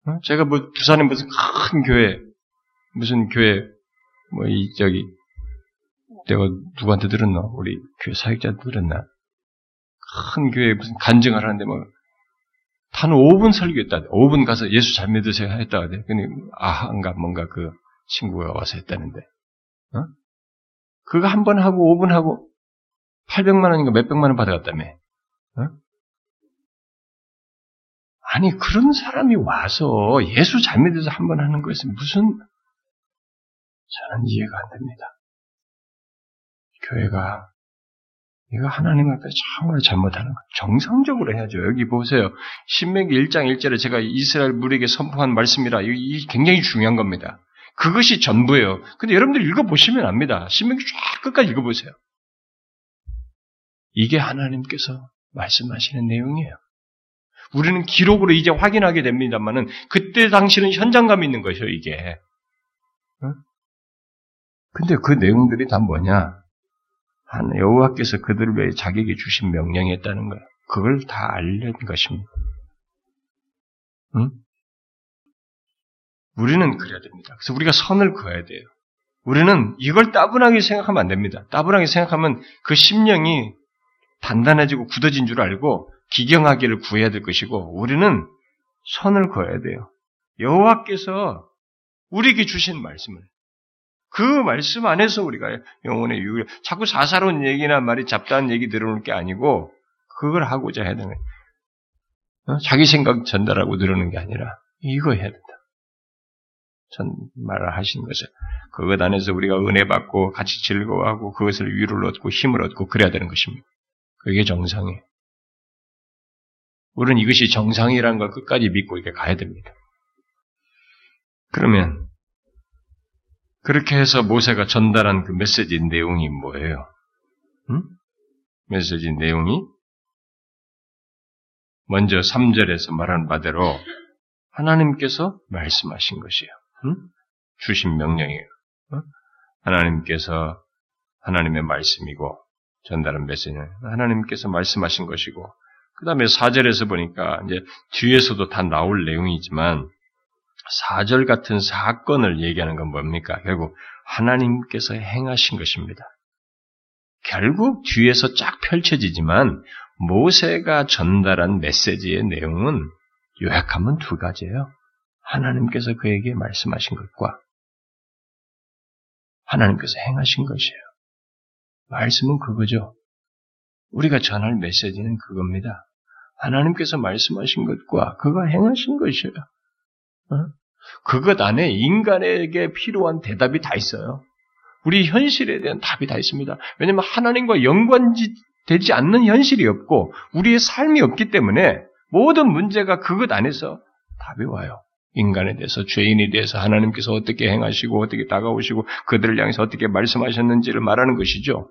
어? 제가 뭐 부산에 무슨 큰 교회, 무슨 교회, 뭐 이 저기 내가 누구한테 들었나? 우리 교회 사역자한테 들었나? 큰 교회에 무슨 간증을 하는데 뭐, 단 5분 설교했다. 5분 가서 예수 잘 믿으세요 했다. 근데 아한가 뭔가 그 친구가 와서 했다는데. 어? 그거 한 번 하고 5분 하고 800만 원인가 몇백만 원 받아갔다며. 어? 아니 그런 사람이 와서 예수 잘 믿어서 한 번 하는 것은 무슨 저는 이해가 안 됩니다. 교회가 이거 하나님 앞에 정말 잘못하는 거. 정상적으로 해야죠. 여기 보세요. 신명기 1장 1절에 제가 이스라엘 무리에게 선포한 말씀이라 이 굉장히 중요한 겁니다. 그것이 전부예요. 근데 여러분들 읽어보시면 압니다. 신명기 쫙 끝까지 읽어보세요. 이게 하나님께서 말씀하시는 내용이에요. 우리는 기록으로 이제 확인하게 됩니다만은 그때 당시는 현장감 있는 것이요, 이게. 어? 근데 그 내용들이 다 뭐냐? 한 여호와께서 그들을 위해 자기에게 주신 명령이었다는 거예요. 그걸 다 알려는 것입니다. 응? 우리는 그래야 됩니다. 그래서 우리가 선을 그어야 돼요. 우리는 이걸 따분하게 생각하면 안 됩니다. 따분하게 생각하면 그 심령이 단단해지고 굳어진 줄 알고 기경하기를 구해야 될 것이고 우리는 선을 그어야 돼요. 여호와께서 우리에게 주신 말씀을 그 말씀 안에서 우리가 영혼의 유익을 자꾸 사사로운 얘기나 말이 잡다한 얘기 들어올 게 아니고 그걸 하고자 해야 되는 거예요. 어? 자기 생각 전달하고 들어오는 게 아니라 이거 해야 된다. 전 말을 하신 것을 그것 안에서 우리가 은혜 받고 같이 즐거워하고 그것을 위로를 얻고 힘을 얻고 그래야 되는 것입니다. 그게 정상이에요. 우리는 이것이 정상이라는 걸 끝까지 믿고 이렇게 가야 됩니다. 그러면 그렇게 해서 모세가 전달한 그 메시지 내용이 뭐예요? 응? 메시지 내용이 먼저 3절에서 말한 바대로 하나님께서 말씀하신 것이에요. 응? 주신 명령이에요. 응? 하나님께서 하나님의 말씀이고 전달한 메시지는 하나님께서 말씀하신 것이고 그 다음에 4절에서 보니까 이제 뒤에서도 다 나올 내용이지만 4절 같은 사건을 얘기하는 건 뭡니까? 결국 하나님께서 행하신 것입니다. 결국 뒤에서 쫙 펼쳐지지만 모세가 전달한 메시지의 내용은 요약하면 두 가지예요. 하나님께서 그에게 말씀하신 것과 하나님께서 행하신 것이에요. 말씀은 그거죠. 우리가 전할 메시지는 그겁니다. 하나님께서 말씀하신 것과 그가 행하신 것이에요. 어? 그것 안에 인간에게 필요한 대답이 다 있어요. 우리 현실에 대한 답이 다 있습니다. 왜냐하면 하나님과 연관되지 않는 현실이 없고 우리의 삶이 없기 때문에 모든 문제가 그것 안에서 답이 와요. 인간에 대해서 죄인에 대해서 하나님께서 어떻게 행하시고 어떻게 다가오시고 그들을 향해서 어떻게 말씀하셨는지를 말하는 것이죠.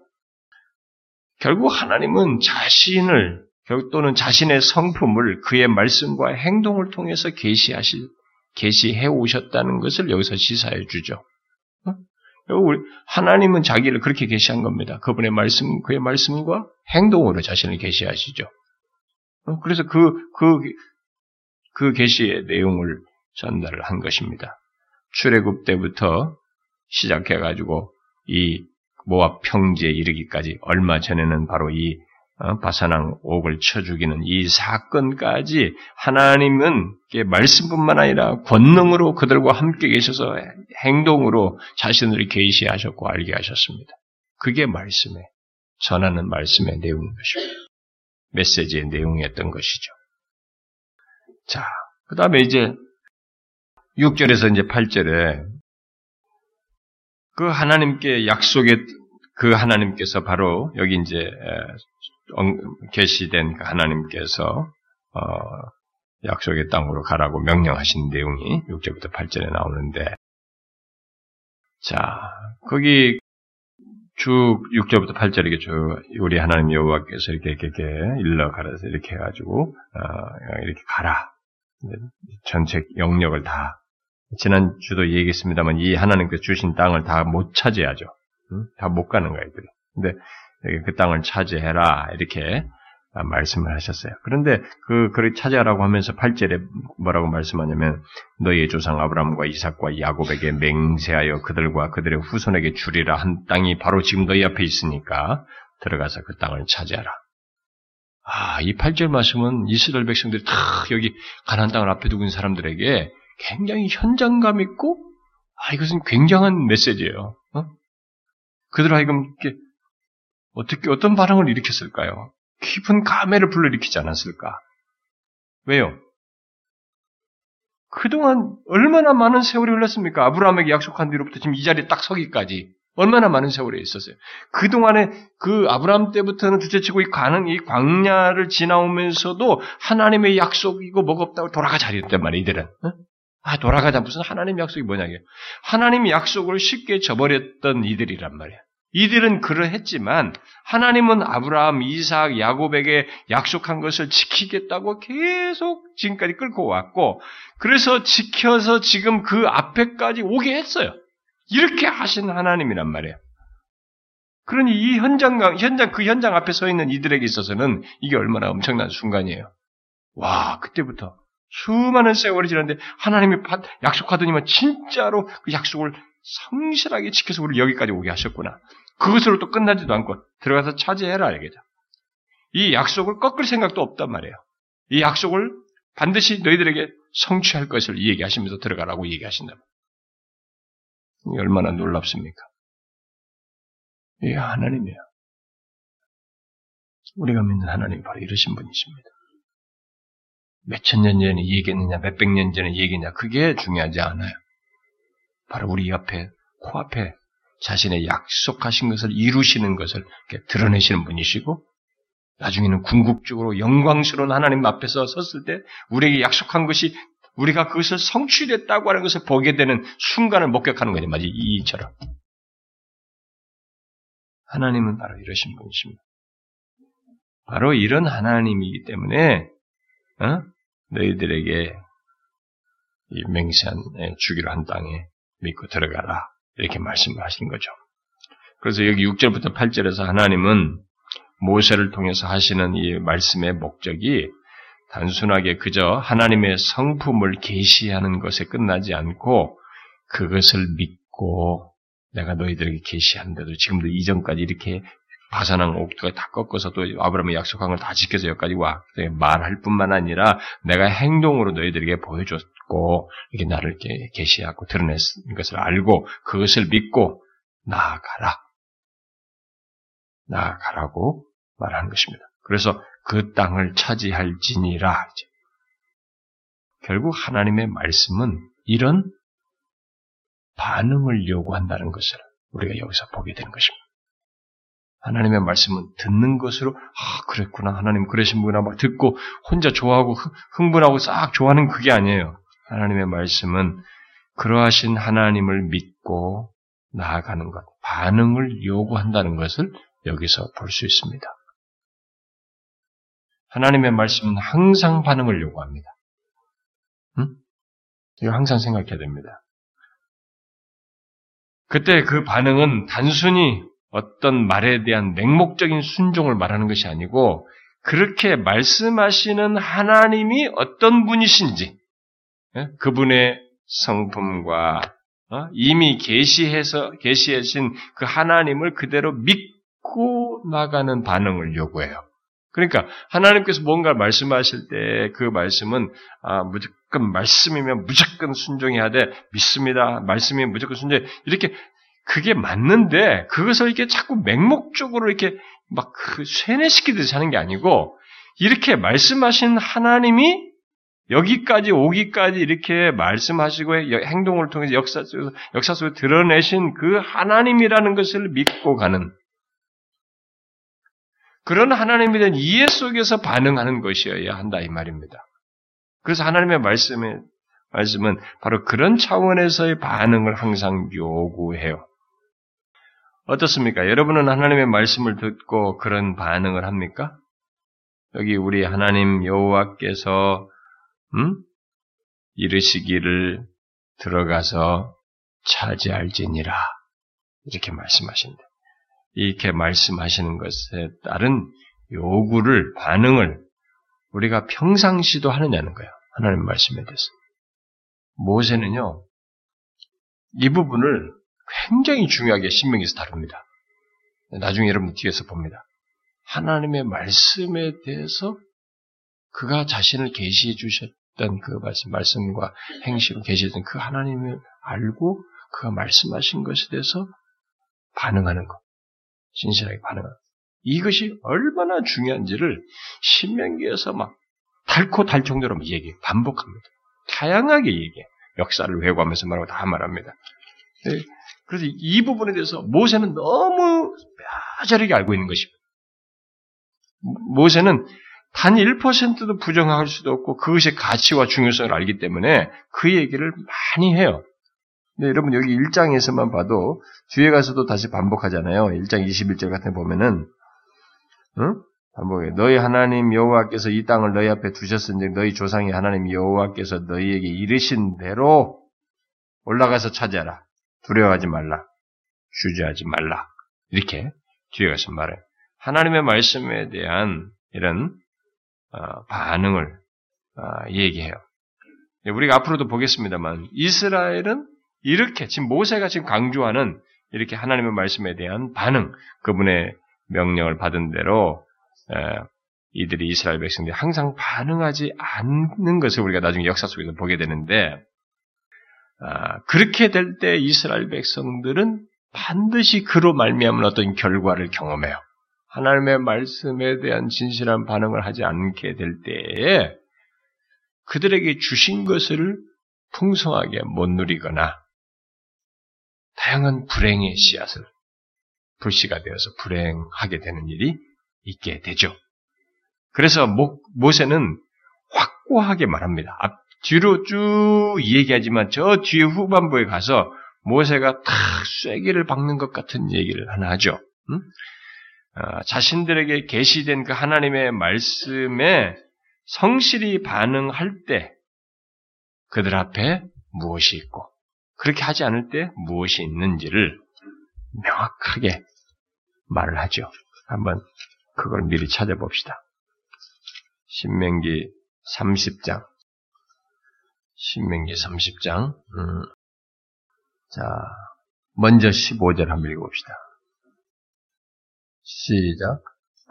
결국 하나님은 자신을 또는 자신의 성품을 그의 말씀과 행동을 통해서 계시하실 계시해 오셨다는 것을 여기서 시사해 주죠. 어? 하나님은 자기를 그렇게 계시한 겁니다. 그분의 말씀, 그의 말씀과 행동으로 자신을 계시하시죠. 어, 그래서 그, 그, 그 계시의 내용을 전달을 한 것입니다. 출애굽 때부터 시작해 가지고 이 모압 평지에 이르기까지 얼마 전에는 바로 이 어, 바사낭 옥을 쳐 죽이는 이 사건까지 하나님은 말씀뿐만 아니라 권능으로 그들과 함께 계셔서 행동으로 자신을 계시하셨고 알게 하셨습니다. 그게 말씀에 전하는 말씀의 내용인 것입니다. 메시지의 내용이었던 것이죠. 자, 그 다음에 이제 6절에서 이제 8절에 그 하나님께 약속의 그 하나님께서 바로 여기 이제 계시된 그 하나님께서 어, 약속의 땅으로 가라고 명령하신 내용이 6절부터 8절에 나오는데 자 거기 쭉 6절부터 8절에 쭉 우리 하나님 여호와께서 이렇게 이렇게, 이렇게 일러 가라서 이렇게 해가지고 어, 이렇게 가라. 전체 영역을 다 지난 주도 얘기했습니다만 이 하나님께서 주신 땅을 다 못 차지하죠. 응? 다못 가는 거예요, 이들이. 근데 그 땅을 차지해라 이렇게 말씀을 하셨어요. 그런데 그 그를 차지하라고 하면서 8절에 뭐라고 말씀하냐면 너희의 조상 아브라함과 이삭과 야곱에게 맹세하여 그들과 그들의 후손에게 주리라 한 땅이 바로 지금 너희 앞에 있으니까 들어가서 그 땅을 차지하라. 아, 이 8절 말씀은 이스라엘 백성들이 다 여기 가나안 땅을 앞에 두고 있는 사람들에게 굉장히 현장감 있고 아, 이것은 굉장한 메시지예요. 어? 그들 하여금 이렇게 어떻게 어떤 반응을 일으켰을까요? 깊은 감회를 불러일으키지 않았을까? 왜요? 그동안 얼마나 많은 세월이 흘렀습니까? 아브라함에게 약속한 뒤로부터 지금 이 자리에 딱 서기까지 얼마나 많은 세월이 있었어요. 그동안에 그 아브라함 때부터는 두째치고 이 가는 이 광야를 지나오면서도 하나님의 약속이고 뭐가 없다고 돌아가 자리였단 말이에요, 이들은. 아, 돌아가자. 무슨 하나님 약속이 뭐냐고요. 하나님 약속을 쉽게 저버렸던 이들이란 말이에요. 이들은 그러했지만 하나님은 아브라함, 이삭, 야곱에게 약속한 것을 지키겠다고 계속 지금까지 끌고 왔고 그래서 지켜서 지금 그 앞에까지 오게 했어요. 이렇게 하신 하나님이란 말이에요. 그러니 이 현장, 현장, 그 현장 앞에 서 있는 이들에게 있어서는 이게 얼마나 엄청난 순간이에요. 와, 그때부터 수많은 세월이 지났는데 하나님이 약속하더니만 진짜로 그 약속을 성실하게 지켜서 우리 여기까지 오게 하셨구나. 그것으로 또 끝나지도 않고 들어가서 차지해라 이게죠. 이 약속을 꺾을 생각도 없단 말이에요. 이 약속을 반드시 너희들에게 성취할 것을 얘기하시면서 들어가라고 얘기하신다. 얼마나 놀랍습니까? 이 하나님이에요. 우리가 믿는 하나님이 바로 이러신 분이십니다. 몇천 년 전에 얘기했느냐, 몇백 년 전에 얘기했냐, 그게 중요하지 않아요. 바로 우리 옆에, 코앞에 자신의 약속하신 것을 이루시는 것을 드러내시는 분이시고, 나중에는 궁극적으로 영광스러운 하나님 앞에서 섰을 때, 우리에게 약속한 것이 우리가 그것을 성취됐다고 하는 것을 보게 되는 순간을 목격하는 거죠. 마치 이처럼. 하나님은 바로 이러신 분이십니다. 바로 이런 하나님이기 때문에 어? 너희들에게 이 맹세한 주기로 한 땅에 믿고 들어가라 이렇게 말씀을 하신 거죠. 그래서 여기 6절부터 8절에서 하나님은 모세를 통해서 하시는 이 말씀의 목적이 단순하게 그저 하나님의 성품을 계시하는 것에 끝나지 않고 그것을 믿고 내가 너희들에게 계시하는데도 지금도 이전까지 이렇게 바산한 옥두가 다 꺾어서 또 아브라함의 약속한 걸 다 지켜서 여기까지 와 말할 뿐만 아니라 내가 행동으로 너희들에게 보여줬고 이게 나를 이렇게 계시하고 드러낸 것을 알고 그것을 믿고 나아가라 나아가라고 말하는 것입니다. 그래서 그 땅을 차지할지니라. 결국 하나님의 말씀은 이런 반응을 요구한다는 것을 우리가 여기서 보게 되는 것입니다. 하나님의 말씀은 듣는 것으로 아 그랬구나 하나님 그러신 분이나 막 듣고 혼자 좋아하고 흥분하고 싹 좋아하는 그게 아니에요. 하나님의 말씀은 그러하신 하나님을 믿고 나아가는 것, 반응을 요구한다는 것을 여기서 볼 수 있습니다. 하나님의 말씀은 항상 반응을 요구합니다. 응? 이거 항상 생각해야 됩니다. 그때 그 반응은 단순히 어떤 말에 대한 맹목적인 순종을 말하는 것이 아니고 그렇게 말씀하시는 하나님이 어떤 분이신지 예? 그분의 성품과 어? 이미 계시해서 계시하신 그 하나님을 그대로 믿고 나가는 반응을 요구해요. 그러니까 하나님께서 뭔가 말씀하실 때 그 말씀은 아, 무조건 말씀이면 무조건 순종해야 돼 믿습니다. 말씀이 무조건 순종 이렇게 그게 맞는데 그것을 이렇게 자꾸 맹목적으로 이렇게 막 그 쇠뇌시키듯이 하는 게 아니고 이렇게 말씀하신 하나님이 여기까지 오기까지 이렇게 말씀하시고 행동을 통해서 역사 속에서 역사 속에 드러내신 그 하나님이라는 것을 믿고 가는 그런 하나님에 대한 이해 속에서 반응하는 것이어야 한다 이 말입니다. 그래서 하나님의 말씀에 말씀은 바로 그런 차원에서의 반응을 항상 요구해요. 어떻습니까? 여러분은 하나님의 말씀을 듣고 그런 반응을 합니까? 여기 우리 하나님 여호와께서 음? 이르시기를 들어가서 차지할지니라 이렇게 말씀하신다. 이렇게 말씀하시는 것에 따른 요구를 반응을 우리가 평상시도 하느냐는 거예요. 하나님 말씀에 대해서. 모세는요 이 부분을 굉장히 중요하게 신명에서 다룹니다. 나중에 여러분 뒤에서 봅니다. 하나님의 말씀에 대해서 그가 자신을 계시해 주셨던 그 말씀, 말씀과 행실로 계시했던 그 하나님을 알고 그가 말씀하신 것에 대해서 반응하는 것. 진실하게 반응하는 것. 이것이 얼마나 중요한지를 신명기에서 막 달코 달 정도로 얘기해 반복합니다. 다양하게 얘기해. 역사를 회고하면서 말하고 다 말합니다. 네. 그래서 이 부분에 대해서 모세는 너무 뼈저리게 알고 있는 것입니다. 모세는 단 1%도 부정할 수도 없고 그것의 가치와 중요성을 알기 때문에 그 얘기를 많이 해요. 근데 여러분 여기 1장에서만 봐도 뒤에 가서도 다시 반복하잖아요. 1장 21절 같은 보면은 응? 반복해. 너희 하나님 여호와께서 이 땅을 너희 앞에 두셨은즉 너희 조상의 하나님 여호와께서 너희에게 이르신 대로 올라가서 차지하라. 두려워하지 말라. 주저하지 말라. 이렇게 뒤에 가서 말해. 하나님의 말씀에 대한 이런 어, 반응을 어, 얘기해요. 우리가 앞으로도 보겠습니다만 이스라엘은 이렇게 지금 모세가 지금 강조하는 이렇게 하나님의 말씀에 대한 반응, 그분의 명령을 받은 대로 이들이 이스라엘 백성들이 항상 반응하지 않는 것을 우리가 나중에 역사 속에서 보게 되는데 아, 그렇게 될 때 이스라엘 백성들은 반드시 그로 말미암은 어떤 결과를 경험해요. 하나님의 말씀에 대한 진실한 반응을 하지 않게 될 때에 그들에게 주신 것을 풍성하게 못 누리거나 다양한 불행의 씨앗을 불씨가 되어서 불행하게 되는 일이 있게 되죠. 그래서 모세는 확고하게 말합니다. 앞 뒤로 쭉 얘기하지만 저 뒤에 후반부에 가서 모세가 탁 쐐기를 박는 것 같은 얘기를 하나 하죠. 음? 어, 자신들에게 계시된 그 하나님의 말씀에 성실히 반응할 때 그들 앞에 무엇이 있고 그렇게 하지 않을 때 무엇이 있는지를 명확하게 말을 하죠. 한번 그걸 미리 찾아봅시다. 신명기 30장 신명기 30장 음. 자 먼저 15절 한번 읽어봅시다. 시작.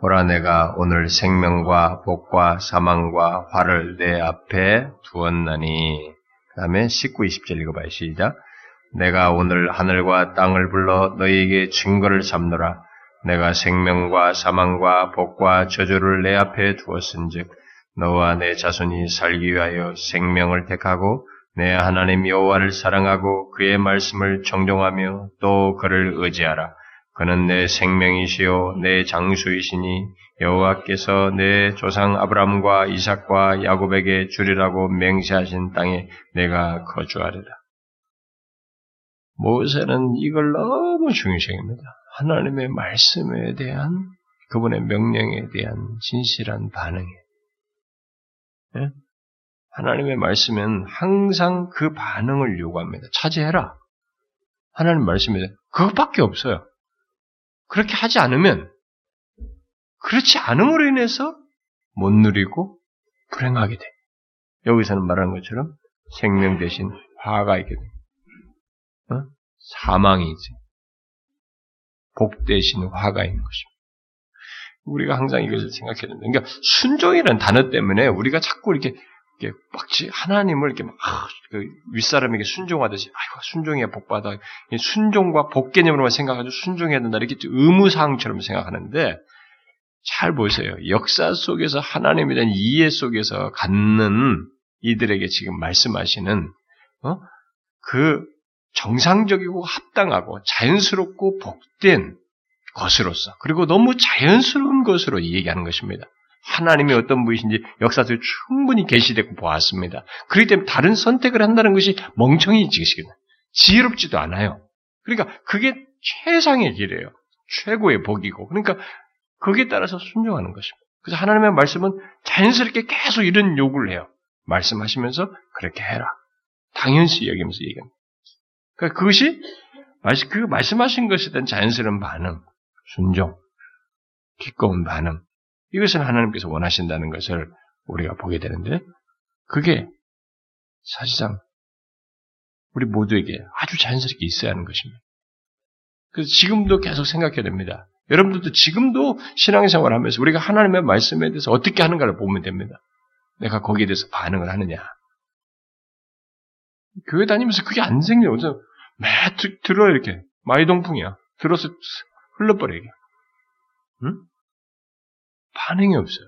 보라 내가 오늘 생명과 복과 사망과 화를 내 앞에 두었나니 그 다음에 19, 20절 읽어봐요. 시작. 내가 오늘 하늘과 땅을 불러 너희에게 증거를 삼노라. 내가 생명과 사망과 복과 저주를 내 앞에 두었은즉 너와 내 자손이 살기 위하여 생명을 택하고 내 하나님 여호와를 사랑하고 그의 말씀을 정종하며 또 그를 의지하라. 그는 내 생명이시요 내 장수이시니 여호와께서 내 조상 아브람과 이삭과 야곱에게 주리라고 맹세하신 땅에 내가 거주하리라. 모세는 이걸 너무 중요시 여깁니다. 하나님의 말씀에 대한 그분의 명령에 대한 진실한 반응에 예? 하나님의 말씀은 항상 그 반응을 요구합니다. 차지해라. 하나님 말씀에 그것밖에 없어요. 그렇게 하지 않으면 그렇지 않음으로 인해서 못 누리고 불행하게 돼. 여기서는 말하는 것처럼 생명 대신 화가 있게 돼. 어? 사망이지. 복 대신 화가 있는 것입니다. 우리가 항상 이것을 생각해야 된다. 그러니까 순종이라는 단어 때문에 우리가 자꾸 이렇게 이렇게 막지 하나님을 이렇게 막 아, 그 윗사람에게 순종하듯이 아이고 순종해야 복받아 순종과 복 개념으로만 생각하고 순종해야 된다 이렇게 의무사항처럼 생각하는데 잘 보세요. 역사 속에서 하나님에 대한 이해 속에서 갖는 이들에게 지금 말씀하시는 어? 그 정상적이고 합당하고 자연스럽고 복된 것으로서 그리고 너무 자연스러운 것으로 얘기하는 것입니다. 하나님이 어떤 분이신지 역사 속에 충분히 계시되고 보았습니다. 그렇기 때문에 다른 선택을 한다는 것이 멍청이 지시겠네. 지혜롭지도 않아요. 그러니까 그게 최상의 길이에요. 최고의 복이고. 그러니까 거기에 따라서 순종하는 것입니다. 그래서 하나님의 말씀은 자연스럽게 계속 이런 요구를 해요. 말씀하시면서 그렇게 해라. 당연시 여기면서 얘기합니다. 그러니까 그것이 그 말씀하신 것에 대한 자연스러운 반응, 순종, 기꺼운 반응, 이것을 하나님께서 원하신다는 것을 우리가 보게 되는데, 그게 사실상 우리 모두에게 아주 자연스럽게 있어야 하는 것입니다. 그래서 지금도 계속 생각해야 됩니다. 여러분들도 지금도 신앙생활 하면서 우리가 하나님의 말씀에 대해서 어떻게 하는가를 보면 됩니다. 내가 거기에 대해서 반응을 하느냐. 교회 다니면서 그게 안 생겨요. 매 들어 이렇게 마이 동풍이야. 들어서 흘러버려 이게. 응? 반응이 없어요.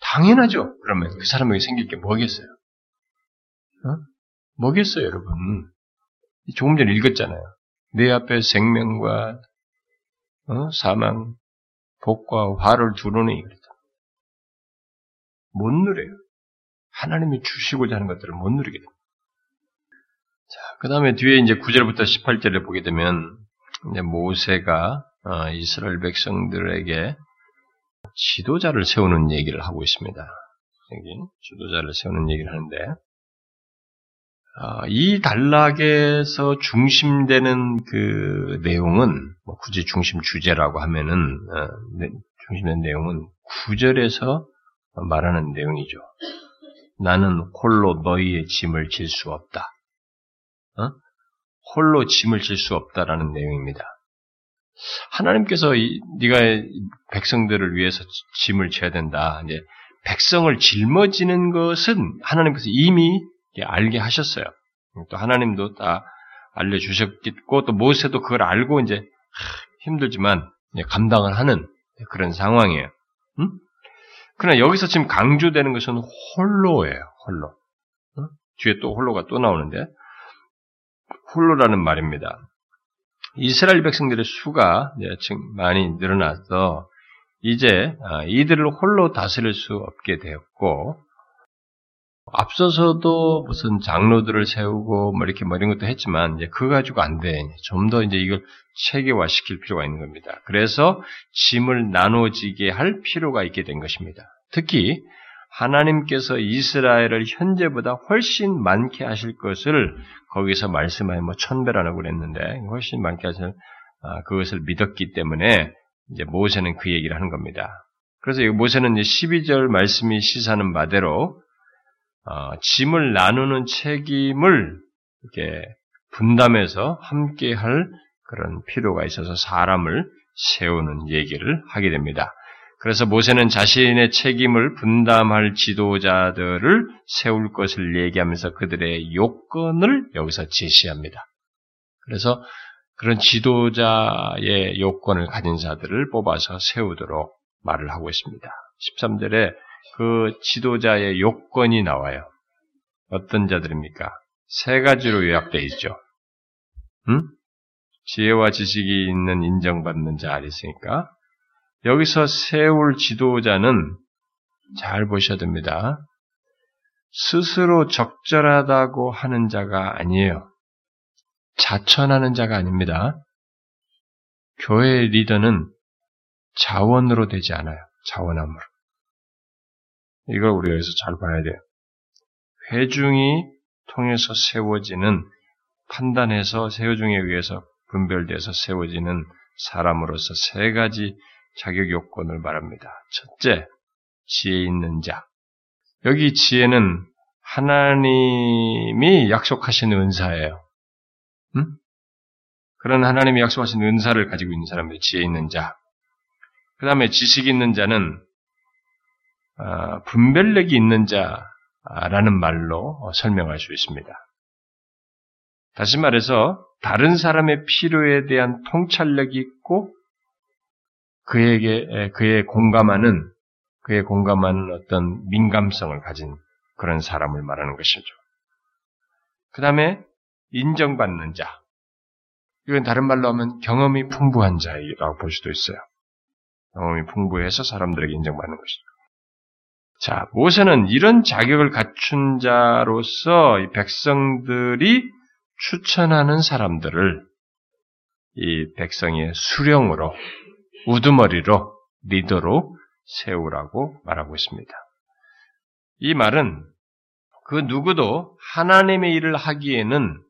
당연하죠. 그러면 그 사람에게 생길 게 뭐겠어요? 어? 뭐겠어요, 여러분? 조금 전에 읽었잖아요. 내 앞에 생명과 어? 사망, 복과 화를 두르니 그랬다. 못 누려요. 하나님이 주시고자 하는 것들을 못 누리게 됩니다. 자, 그 다음에 뒤에 이제 9절부터 18절을 보게 되면, 모세가 어, 이스라엘 백성들에게 지도자를 세우는 얘기를 하고 있습니다. 여기 지도자를 세우는 얘기를 하는데 어, 이 단락에서 중심되는 그 내용은 뭐 굳이 중심 주제라고 하면은 어, 중심된 내용은 구절에서 말하는 내용이죠. 나는 홀로 너희의 짐을 질 수 없다. 어? 홀로 짐을 질 수 없다라는 내용입니다. 하나님께서 이, 네가 백성들을 위해서 짐을 져야 된다. 이제 백성을 짊어지는 것은 하나님께서 이미 알게 하셨어요. 또 하나님도 다 알려주셨겠고 또 모세도 그걸 알고 이제 힘들지만 감당을 하는 그런 상황이에요. 응? 그러나 여기서 지금 강조되는 것은 홀로예요. 홀로. 응? 뒤에 또 홀로가 또 나오는데 홀로라는 말입니다. 이스라엘 백성들의 수가 많이 늘어나서 이제 아, 이들을 홀로 다스릴 수 없게 되었고 앞서서도 무슨 장로들을 세우고 뭐 이렇게 뭐 이런 것도 했지만 이제 그거 가지고 안 돼. 좀 더 이제 이걸 체계화 시킬 필요가 있는 겁니다. 그래서 짐을 나눠지게 할 필요가 있게 된 것입니다. 특히 하나님께서 이스라엘을 현재보다 훨씬 많게 하실 것을 거기서 말씀하여 뭐 천배라고 그랬는데 훨씬 많게 하실 아, 그것을 믿었기 때문에 이제 모세는 그 얘기를 하는 겁니다. 그래서 모세는 이제 12절 말씀이 시사하는 바대로 어, 짐을 나누는 책임을 이렇게 분담해서 함께 할 그런 필요가 있어서 사람을 세우는 얘기를 하게 됩니다. 그래서 모세는 자신의 책임을 분담할 지도자들을 세울 것을 얘기하면서 그들의 요건을 여기서 제시합니다. 그래서 그런 지도자의 요건을 가진 자들을 뽑아서 세우도록 말을 하고 있습니다. 13절에 그 지도자의 요건이 나와요. 어떤 자들입니까? 세 가지로 요약되어 있죠. 음? 지혜와 지식이 있는 인정받는 자 아니습니까? 여기서 세울 지도자는 잘 보셔야 됩니다. 스스로 적절하다고 하는 자가 아니에요. 자천하는 자가 아닙니다. 교회 리더는 자원으로 되지 않아요. 자원함으로. 이걸 우리가 여기서 잘 봐야 돼요. 회중이 통해서 세워지는 판단해서 세우중에 의해서 분별돼서 세워지는 사람으로서 세 가지 자격 요건을 말합니다. 첫째, 지혜 있는 자. 여기 지혜는 하나님이 약속하신 은사예요. 응? 그런 하나님이 약속하신 은사를 가지고 있는 사람이 지혜 있는 자. 그 다음에 지식 있는 자는 아, 분별력이 있는 자라는 말로 설명할 수 있습니다. 다시 말해서 다른 사람의 필요에 대한 통찰력이 있고 그에게 그의 공감하는 그의 공감하는 어떤 민감성을 가진 그런 사람을 말하는 것이죠. 그 다음에 인정받는 자. 이건 다른 말로 하면 경험이 풍부한 자라고 볼 수도 있어요. 경험이 풍부해서 사람들에게 인정받는 것이죠. 자, 모세는 이런 자격을 갖춘 자로서 이 백성들이 추천하는 사람들을 이 백성의 수령으로, 우두머리로, 리더로 세우라고 말하고 있습니다. 이 말은 그 누구도 하나님의 일을 하기에는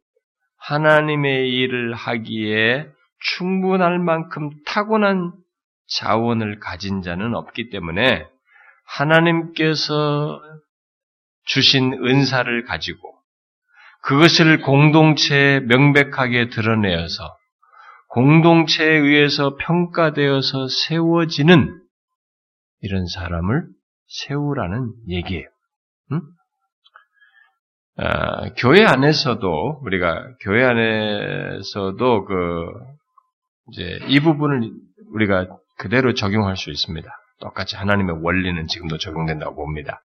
하나님의 일을 하기에 충분할 만큼 타고난 자원을 가진 자는 없기 때문에 하나님께서 주신 은사를 가지고 그것을 공동체에 명백하게 드러내어서 공동체에 의해서 평가되어서 세워지는 이런 사람을 세우라는 얘기예요. 응? 아, 교회 안에서도 우리가 교회 안에서도 그 이제 이 부분을 우리가 그대로 적용할 수 있습니다. 똑같이 하나님의 원리는 지금도 적용된다고 봅니다.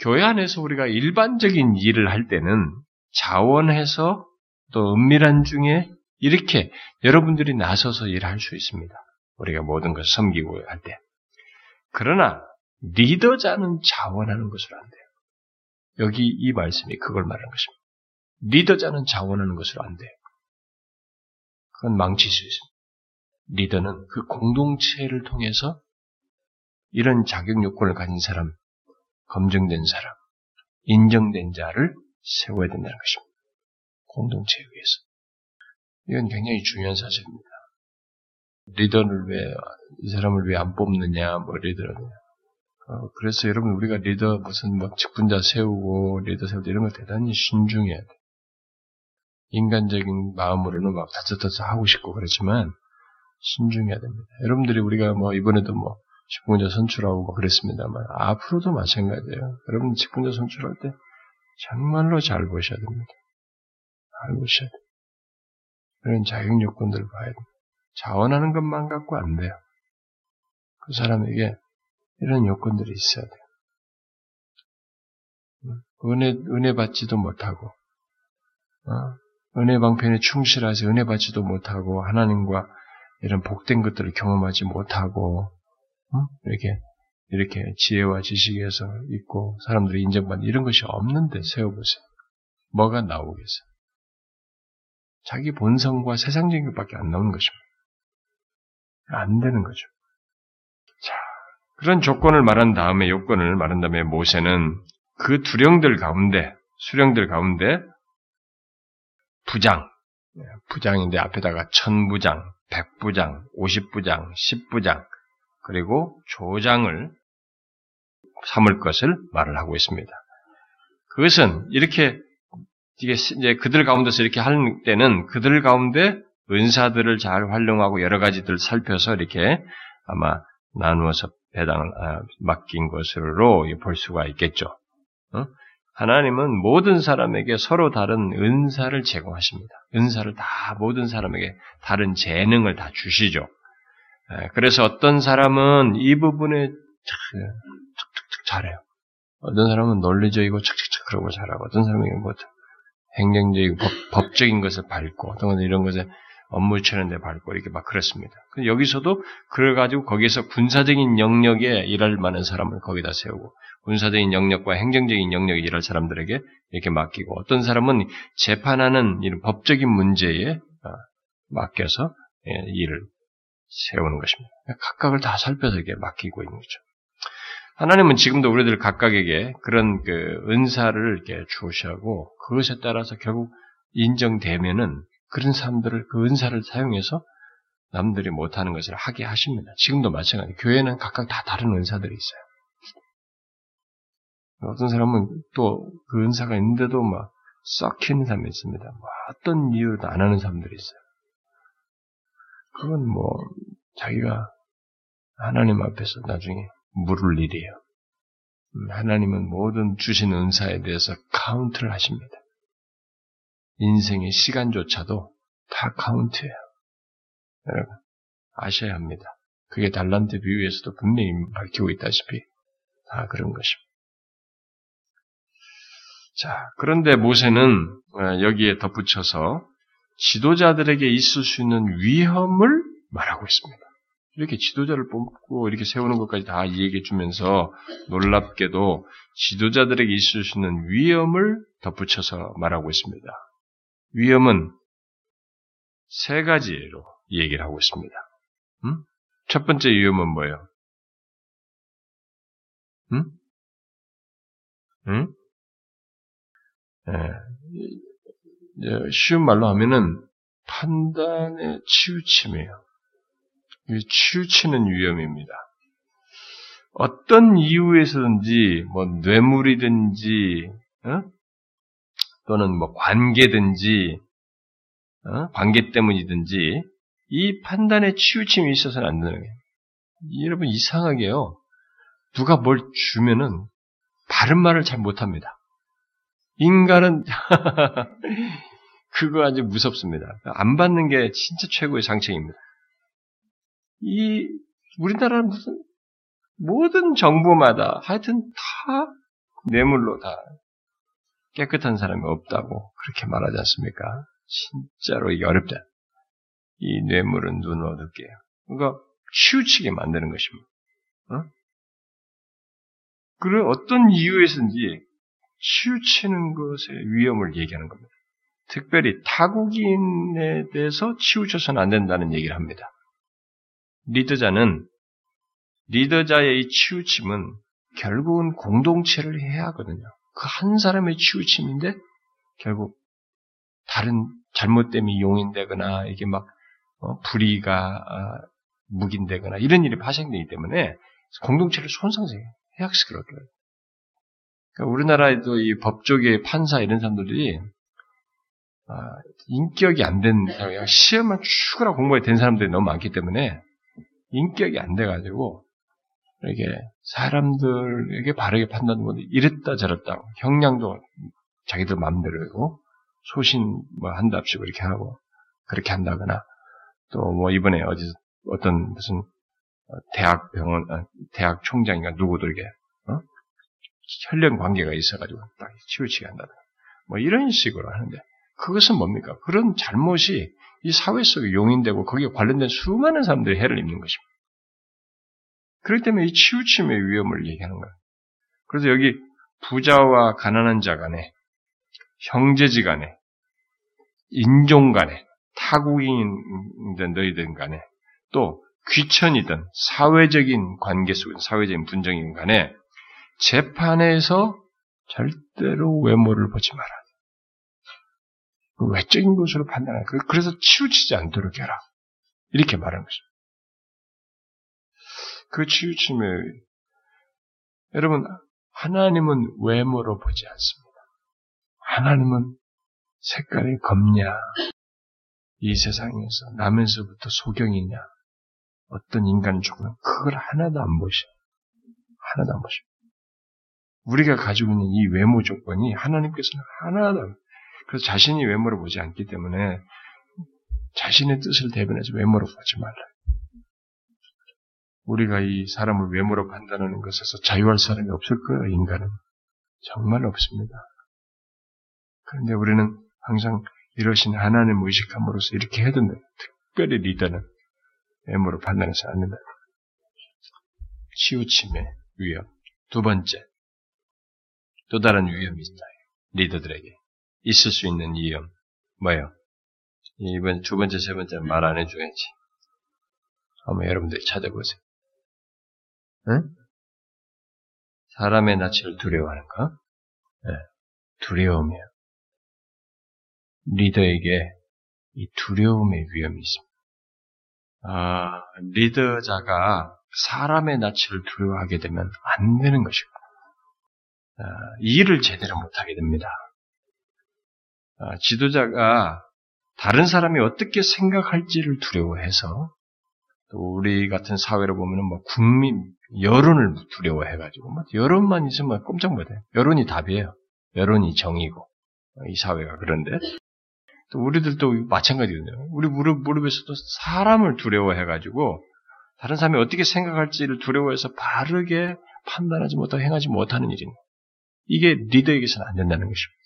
교회 안에서 우리가 일반적인 일을 할 때는 자원해서 또 은밀한 중에 이렇게 여러분들이 나서서 일할 수 있습니다. 우리가 모든 것을 섬기고 할 때. 그러나 리더자는 자원하는 것으로 안 돼요. 여기 이 말씀이 그걸 말하는 것입니다. 리더자는 자원하는 것으로 안 돼요. 그건 망칠 수 있습니다. 리더는 그 공동체를 통해서 이런 자격 요건을 가진 사람, 검증된 사람, 인정된 자를 세워야 된다는 것입니다. 공동체에 의해서. 이건 굉장히 중요한 사실입니다. 리더를 왜, 이 사람을 왜 안 뽑느냐, 뭐, 리더를. 어, 그래서 여러분, 우리가 리더, 무슨 뭐, 직분자 세우고, 리더 세우고, 이런 거 대단히 신중해야 돼. 인간적인 마음으로는 막 다짜다짜 하고 싶고 그렇지만, 신중해야 됩니다. 여러분들이 우리가 뭐, 이번에도 뭐, 직분자 선출하고 뭐 그랬습니다만, 앞으로도 마찬가지예요. 여러분 직분자 선출할 때, 정말로 잘 보셔야 됩니다. 잘 보셔야 돼요. 그런 자격 요건들을 봐야 됩니다. 자원하는 것만 갖고 안 돼요. 그 사람에게 이런 요건들이 있어야 돼요. 은혜, 은혜 받지도 못하고, 어? 은혜 방편에 충실하지 은혜 받지도 못하고, 하나님과 이런 복된 것들을 경험하지 못하고, 어? 이렇게 이렇게 지혜와 지식에서 있고 사람들이 인정받는 이런 것이 없는데 세워보세요. 뭐가 나오겠어요? 자기 본성과 세상적인 것밖에 안 나오는 것입니다. 안 되는 거죠. 자, 그런 조건을 말한 다음에 요건을 말한 다음에 모세는 그 두령들 가운데, 수령들 가운데 부장, 부장인데 앞에다가 천부장, 백부장, 오십부장, 십부장, 그리고 조장을 삼을 것을 말을 하고 있습니다. 그것은 이렇게 이게 이제 그들 가운데서 이렇게 하는 때는 그들 가운데 은사들을 잘 활용하고 여러 가지들 살펴서 이렇게 아마 나누어서 배당을 아, 맡긴 것으로 볼 수가 있겠죠. 어? 하나님은 모든 사람에게 서로 다른 은사를 제공하십니다. 은사를 다 모든 사람에게 다른 재능을 다 주시죠. 그래서 어떤 사람은 이 부분에 척척척 잘해요. 어떤 사람은 논리적이고 척척척 그러고 잘하고 어떤 사람은 뭐 행정적이고 법, 적인 것을 밟고 어떤 건 이런 것에 업무 처리하는 데 밟고 이렇게 막 그렇습니다. 여기서도 그래가지고 거기에서 군사적인 영역에 일할 만한 사람을 거기다 세우고 군사적인 영역과 행정적인 영역에 일할 사람들에게 이렇게 맡기고 어떤 사람은 재판하는 이런 법적인 문제에 어, 맡겨서 예, 일을 세우는 것입니다. 각각을 다 살펴서 이렇게 맡기고 있는 거죠. 하나님은 지금도 우리들 각각에게 그런 그 은사를 이렇게 주시하고 그것에 따라서 결국 인정되면은 그런 사람들을 그 은사를 사용해서 남들이 못하는 것을 하게 하십니다. 지금도 마찬가지. 교회는 각각 다 다른 은사들이 있어요. 어떤 사람은 또 그 은사가 있는데도 막 썩히는 사람이 있습니다. 뭐 어떤 이유도 안 하는 사람들이 있어요. 그건 뭐 자기가 하나님 앞에서 나중에 물을 일이에요. 음, 하나님은 모든 주신 은사에 대해서 카운트를 하십니다. 인생의 시간조차도 다 카운트예요. 여러분 아셔야 합니다. 그게 달란트 비유에서도 분명히 밝히고 있다시피 다 그런 것입니다. 자, 그런데 모세는 어, 여기에 덧붙여서 지도자들에게 있을 수 있는 위험을 말하고 있습니다. 이렇게 지도자를 뽑고 이렇게 세우는 것까지 다 얘기해 주면서 놀랍게도 지도자들에게 있을 수 있는 위험을 덧붙여서 말하고 있습니다. 위험은 세 가지로 얘기를 하고 있습니다. 음? 첫 번째 위험은 뭐예요? 응? 응? 예, 쉬운 말로 하면은 판단의 치우침이에요. 치우치는 위험입니다. 어떤 이유에서든지 뭐 뇌물이든지 어? 또는 뭐 관계든지 어? 관계 때문이든지 이 판단에 치우침이 있어서는 안 되는 거예요. 여러분 이상하게요. 누가 뭘 주면은 바른 말을 잘 못합니다. 인간은 그거 아주 무섭습니다. 안 받는 게 진짜 최고의 장책입니다. 이 우리나라는 무슨 모든 정부마다 하여튼 다 뇌물로 다 깨끗한 사람이 없다고 그렇게 말하지 않습니까? 진짜로 이게 어렵다. 이 뇌물은 눈 어둡게 그러니까 치우치게 만드는 것입니다. 어? 그런 어떤 이유에서인지 치우치는 것의 위험을 얘기하는 겁니다. 특별히 타국인에 대해서 치우쳐서는 안 된다는 얘기를 합니다. 리더자는 리더자의 이 치우침은 결국은 공동체를 해야 하거든요. 그 한 사람의 치우침인데 결국 다른 잘못됨이 용인되거나 이게 막 어, 불의가 어, 묵인되거나 이런 일이 발생되기 때문에 공동체를 손상해요. 해악시끄럽게. 그러니까 우리나라에도 이 법조계 판사 이런 사람들이 아, 인격이 안 된 사람이 시험을 추구라 공부에 된 사람들이 너무 많기 때문에 인격이 안 돼가지고 이렇게 사람들에게 바르게 판단하는 이랬다 저랬다 형량도 자기들 마음대로고 소신 뭐 한답시고 이렇게 하고 그렇게 한다거나 또 뭐 이번에 어디 어떤 무슨 대학 병원 아, 대학 총장인가 누구도 이렇게 어? 혈연 관계가 있어가지고 딱 치우치게 한다든가 뭐 이런 식으로 하는데 그것은 뭡니까? 그런 잘못이 이 사회 속에 용인되고 거기에 관련된 수많은 사람들이 해를 입는 것입니다. 그렇기 때문에 이 치우침의 위험을 얘기하는 거예요. 그래서 여기 부자와 가난한 자 간에, 형제지 간에, 인종 간에, 타국인이든 너희든 간에, 또 귀천이든 사회적인 관계 속에 사회적인 분쟁인 간에 재판에서 절대로 외모를 보지 마라. 그 외적인 것으로 판단하라. 그, 그래서 치우치지 않도록 해라. 이렇게 말하는 것입니다. 그 치우침에 여러분 하나님은 외모로 보지 않습니다. 하나님은 색깔이 검냐, 이 세상에서 나면서부터 소경이냐, 어떤 인간 죽으면 그걸 하나도 안 보셔. 하나도 안 보셔. 우리가 가지고 있는 이 외모 조건이 하나님께서는 하나도 그래서 자신이 외모를 보지 않기 때문에 자신의 뜻을 대변해서 외모로 보지 말라. 우리가 이 사람을 외모로 판단하는 것에서 자유할 사람이 없을 거예요, 인간은. 정말 없습니다. 그런데 우리는 항상 이러신 하나님 의식함으로써 이렇게 해야 된다. 특별히 리더는 외모로 판단해서 안 된다. 치우침의 위험. 두 번째. 또 다른 위험이 있다. 리더들에게. 있을 수 있는 위험. 뭐예요? 이번 두 번째, 세 번째 말 안 해줘야지. 한번 여러분들이 찾아보세요. 응? 사람의 낯을 두려워하는 거? 네. 두려움이에요. 리더에게 이 두려움의 위험이 있습니다. 아, 리더자가 사람의 낯을 두려워하게 되면 안 되는 것이고, 아, 일을 제대로 못하게 됩니다. 아, 지도자가 다른 사람이 어떻게 생각할지를 두려워해서 또 우리 같은 사회로 보면은 뭐 국민 여론을 두려워해가지고 뭐 여론만 있으면 꼼짝 못해. 여론이 답이에요. 여론이 정이고 이 사회가 그런데 또 우리들도 마찬가지거든요. 우리 무릎 무릎에서도 사람을 두려워해가지고 다른 사람이 어떻게 생각할지를 두려워해서 바르게 판단하지 못하고 행하지 못하는 일입니다. 이게 리더에게서는 안 된다는 것입니다.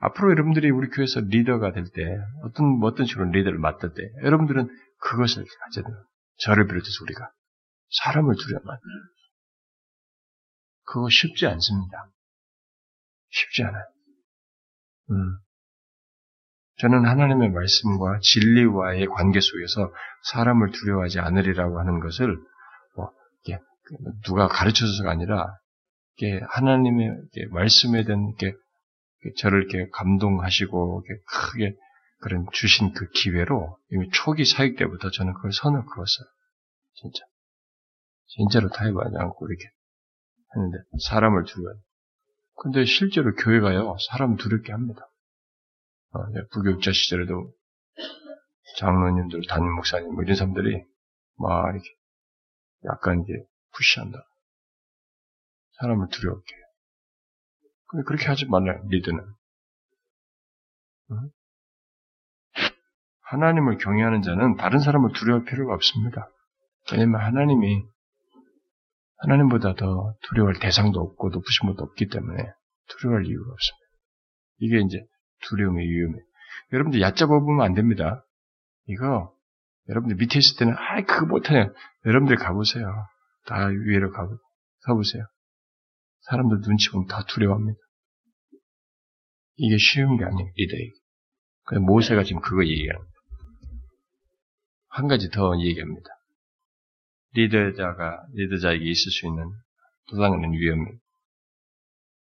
앞으로 여러분들이 우리 교회에서 리더가 될 때, 어떤, 뭐 어떤 식으로 리더를 맡을 때, 여러분들은 그것을 가져야. 저를 비롯해서 우리가. 사람을 두려워만. 그거 쉽지 않습니다. 쉽지 않아요. 음. 저는 하나님의 말씀과 진리와의 관계 속에서 사람을 두려워하지 않으리라고 하는 것을 뭐 누가 가르쳐줘서가 아니라 하나님의 말씀에 대한 저를 이렇게 감동하시고 이렇게 크게 그런 주신 그 기회로 이미 초기 사역 때부터 저는 그걸 선을 그었어요. 진짜. 진짜로 타협하지 않고 이렇게 했는데 사람을 두려워요. 근데 실제로 교회가요 사람 두렵게 합니다. 어, 부교육자 시절에도 장로님들, 담임 목사님 뭐 이런 사람들이 막 이렇게 약간 이제 푸시한다. 사람을 두려워게 해요. 그렇게 하지 말라요, 리드는. 하나님을 경외하는 자는 다른 사람을 두려워할 필요가 없습니다. 왜냐면 하나님이 하나님보다 더 두려워할 대상도 없고 높으신 것도 없기 때문에 두려워할 이유가 없습니다. 이게 이제 두려움의 위험이에요. 여러분들 얕잡아 보면 안 됩니다. 이거 여러분들 밑에 있을 때는 아이 그거 못하냐. 여러분들 가보세요. 다 위로 가보 서보세요. 사람들 눈치 보면 다 두려워합니다. 이게 쉬운 게 아니에요. 리더에게. 모세가 지금 그거 얘기합니다. 한 가지 더 얘기합니다. 리더자가 리더자에게 있을 수 있는 또 다른 위험을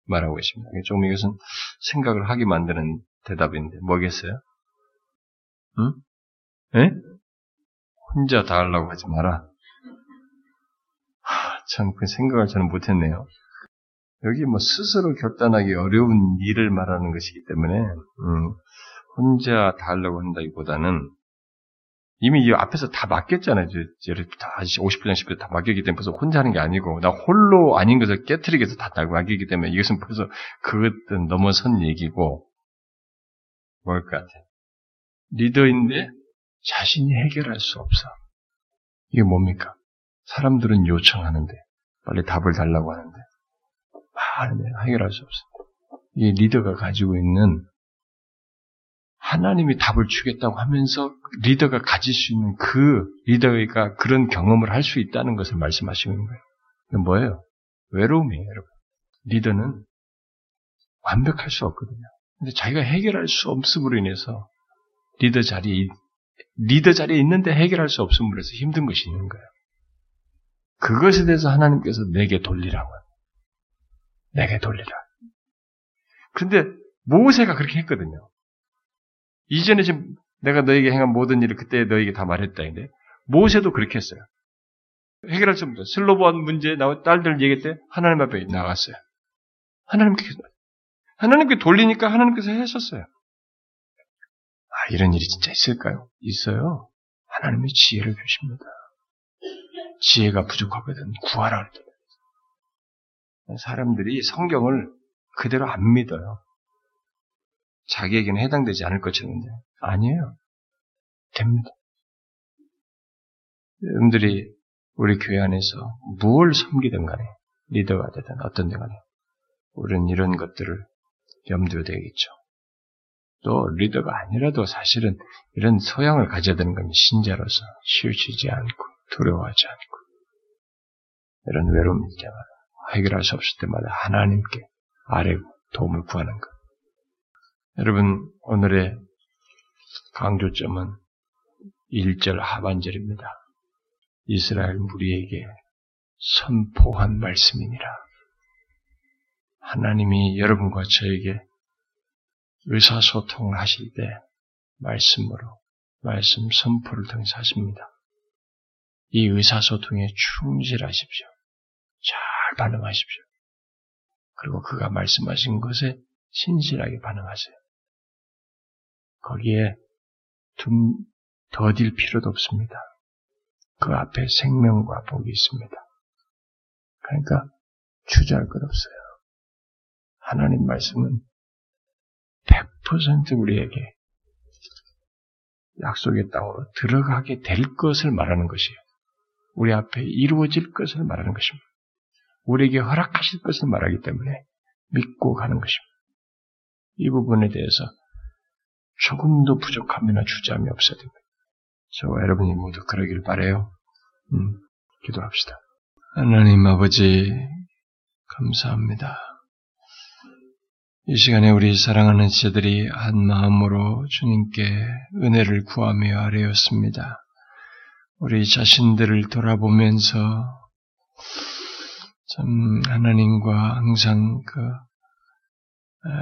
말하고 있습니다. 조금 이것은 생각을 하게 만드는 대답인데 뭐겠어요? 응? 에? 혼자 다 하려고 하지 마라. 하, 참, 그 생각을 저는 못했네요. 여기 뭐 스스로 결단하기 어려운 일을 말하는 것이기 때문에, 음, 혼자 다 하려고 한다기보다는 이미 이 앞에서 다 맡겼잖아요. 예를 다 50분, 10분 다 맡겼기 때문에 벌써 혼자 하는 게 아니고, 나 홀로 아닌 것을 깨트리기 위해서 다 맡겼기 때문에 이것은 벌써 그것은 넘어선 얘기고, 뭘 것 같아. 리더인데 자신이 해결할 수 없어. 이게 뭡니까? 사람들은 요청하는데, 빨리 답을 달라고 하는데, 말하는데 해결할 수 없어. 이 리더가 가지고 있는 하나님이 답을 주겠다고 하면서 리더가 가질 수 있는 그 리더가 그런 경험을 할 수 있다는 것을 말씀하시는 거예요. 이건 뭐예요? 외로움이에요, 여러분. 리더는 완벽할 수 없거든요. 근데 자기가 해결할 수 없음으로 인해서 리더 자리에, 리더 자리에 있는데 해결할 수 없음으로 해서 힘든 것이 있는 거예요. 그것에 대해서 하나님께서 내게 돌리라고. 내게 돌리라. 그런데 모세가 그렇게 했거든요. 이전에 지금 내가 너에게 행한 모든 일을 그때 너에게 다 말했다. 근데 모세도 그렇게 했어요. 해결할 수 없는 슬로보한 문제 나와 딸들 얘기 때 하나님 앞에 나갔어요. 하나님께 하나님께 돌리니까 하나님께서 하셨어요. 아 이런 일이 진짜 있을까요? 있어요. 하나님의 지혜를 주십니다. 지혜가 부족하거든 구하라. 사람들이 성경을 그대로 안 믿어요. 자기에게는 해당되지 않을 것처럼 아니에요. 됩니다. 여러분들이 우리 교회 안에서 무엇을 섬기든 간에 리더가 되든 어떤 데 간에 우리는 이런 것들을 염두에 되겠죠. 또 리더가 아니라도 사실은 이런 소양을 가져야 되는 겁니다. 신자로서 치우치지 않고 두려워하지 않고 이런 외로움이 있잖아요. 해결할 수 없을 때마다 하나님께 아뢰고 도움을 구하는 것. 여러분, 오늘의 강조점은 1절 하반절입니다. 이스라엘 무리에게 선포한 말씀이니라. 하나님이 여러분과 저에게 의사소통을 하실 때 말씀으로 말씀 선포를 통해서 하십니다. 이 의사소통에 충실하십시오. 잘 반응하십시오. 그리고 그가 말씀하신 것에 신실하게 반응하세요. 거기에 둠, 더딜 필요도 없습니다. 그 앞에 생명과 복이 있습니다. 그러니까 주저할 것 없어요. 하나님 말씀은 100% 우리에게 약속의 땅으로 들어가게 될 것을 말하는 것이에요. 우리 앞에 이루어질 것을 말하는 것입니다. 우리에게 허락하실 것을 말하기 때문에 믿고 가는 것입니다. 이 부분에 대해서 조금도 부족함이나 주저함이 없어야 됩니다. 저와 여러분이 모두 그러길 바래요. 음, 기도합시다. 하나님 아버지 감사합니다. 이 시간에 우리 사랑하는 지들이 한 마음으로 주님께 은혜를 구하며 아뢰었습니다. 우리 자신들을 돌아보면서 참 하나님과 항상 그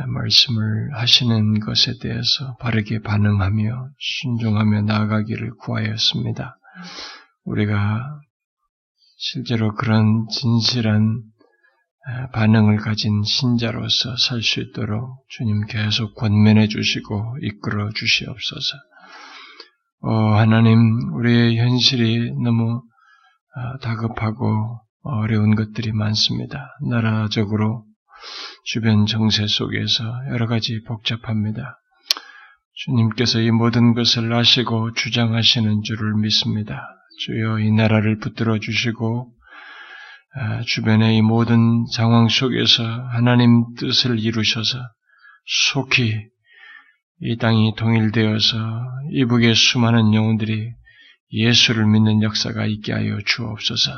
말씀을 하시는 것에 대해서 바르게 반응하며 순종하며 나아가기를 구하였습니다. 우리가 실제로 그런 진실한 반응을 가진 신자로서 살 수 있도록 주님 계속 권면해 주시고 이끌어 주시옵소서. 어, 하나님, 우리의 현실이 너무 아, 다급하고 어려운 것들이 많습니다. 나라적으로 주변 정세 속에서 여러 가지 복잡합니다. 주님께서 이 모든 것을 아시고 주장하시는 줄을 믿습니다. 주여 이 나라를 붙들어 주시고 아, 주변의 이 모든 상황 속에서 하나님 뜻을 이루셔서 속히 이 땅이 통일되어서 이북의 수많은 영혼들이 예수를 믿는 역사가 있게 하여 주옵소서.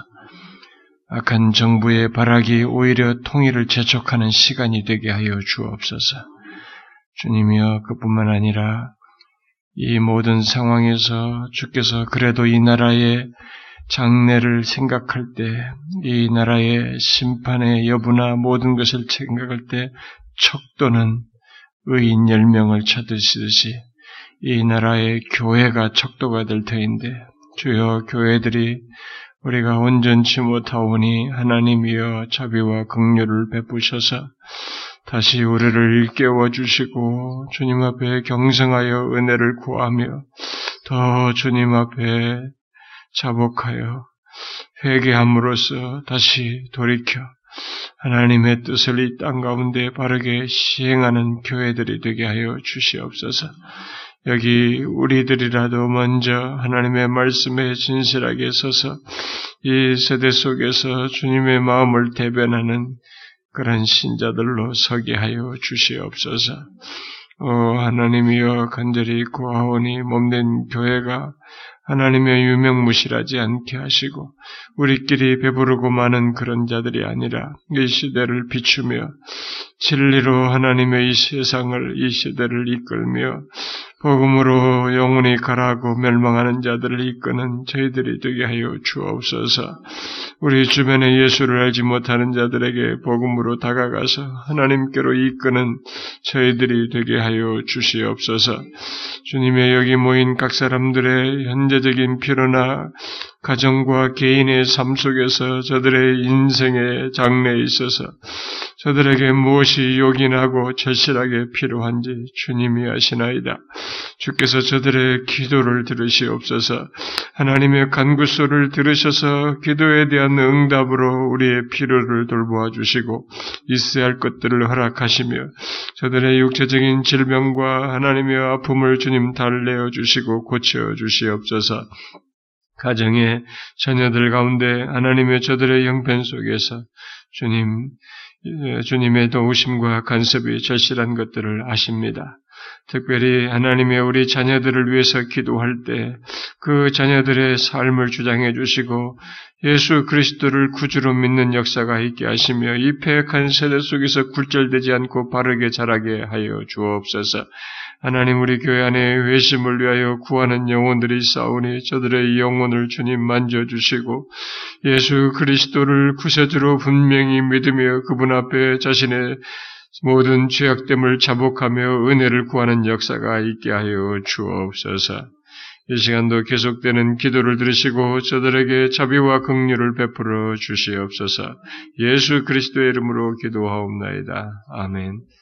악한 정부의 발악이 오히려 통일을 재촉하는 시간이 되게 하여 주옵소서. 주님이여 그뿐만 아니라 이 모든 상황에서 주께서 그래도 이 나라의 장래를 생각할 때, 이 나라의 심판의 여부나 모든 것을 생각할 때 척도는 의인 10명을 찾으시듯이 이 나라의 교회가 척도가 될 터인데 주여 교회들이 우리가 온전치 못하오니 하나님이여 자비와 긍휼을 베푸셔서 다시 우리를 일깨워 주시고 주님 앞에 경성하여 은혜를 구하며 더 주님 앞에 자복하여 회개함으로써 다시 돌이켜 하나님의 뜻을 이 땅 가운데 바르게 시행하는 교회들이 되게 하여 주시옵소서. 여기 우리들이라도 먼저 하나님의 말씀에 진실하게 서서 이 세대 속에서 주님의 마음을 대변하는 그런 신자들로 서게 하여 주시옵소서. 오 하나님이여 간절히 구하오니 몸된 교회가 하나님의 유명무실하지 않게 하시고 우리끼리 배부르고 많은 그런 자들이 아니라 이 시대를 비추며 진리로 하나님의 이 세상을 이 시대를 이끌며 복음으로 영혼이 가라고 멸망하는 자들을 이끄는 저희들이 되게 하여 주옵소서. 우리 주변에 예수를 알지 못하는 자들에게 복음으로 다가가서 하나님께로 이끄는 저희들이 되게 하여 주시옵소서. 주님의 여기 모인 각 사람들의 현재적인 필요나 가정과 개인의 삶 속에서 저들의 인생의 장래에 있어서 저들에게 무엇이 요긴하고 절실하게 필요한지 주님이 아시나이다. 주께서 저들의 기도를 들으시옵소서 하나님의 간구소를 들으셔서 기도에 대한 응답으로 우리의 필요를 돌보아 주시고 있어야 할 것들을 허락하시며 저들의 육체적인 질병과 하나님의 아픔을 주님 달래어 주시고 고쳐 주시옵소서 가정의 자녀들 가운데 하나님의 저들의 형편 속에서 주님, 주님의 도우심과 간섭이 절실한 것들을 아십니다. 특별히 하나님의 우리 자녀들을 위해서 기도할 때 그 자녀들의 삶을 주장해 주시고 예수 그리스도를 구주로 믿는 역사가 있게 하시며 이 폐역한 세대 속에서 굴절되지 않고 바르게 자라게 하여 주옵소서. 하나님 우리 교회 안에 회심을 위하여 구하는 영혼들이 싸우니 저들의 영혼을 주님 만져주시고 예수 그리스도를 구세주로 분명히 믿으며 그분 앞에 자신의 모든 죄악됨을 자복하며 은혜를 구하는 역사가 있게 하여 주옵소서. 이 시간도 계속되는 기도를 들으시고 저들에게 자비와 긍휼을 베풀어 주시옵소서. 예수 그리스도의 이름으로 기도하옵나이다. 아멘.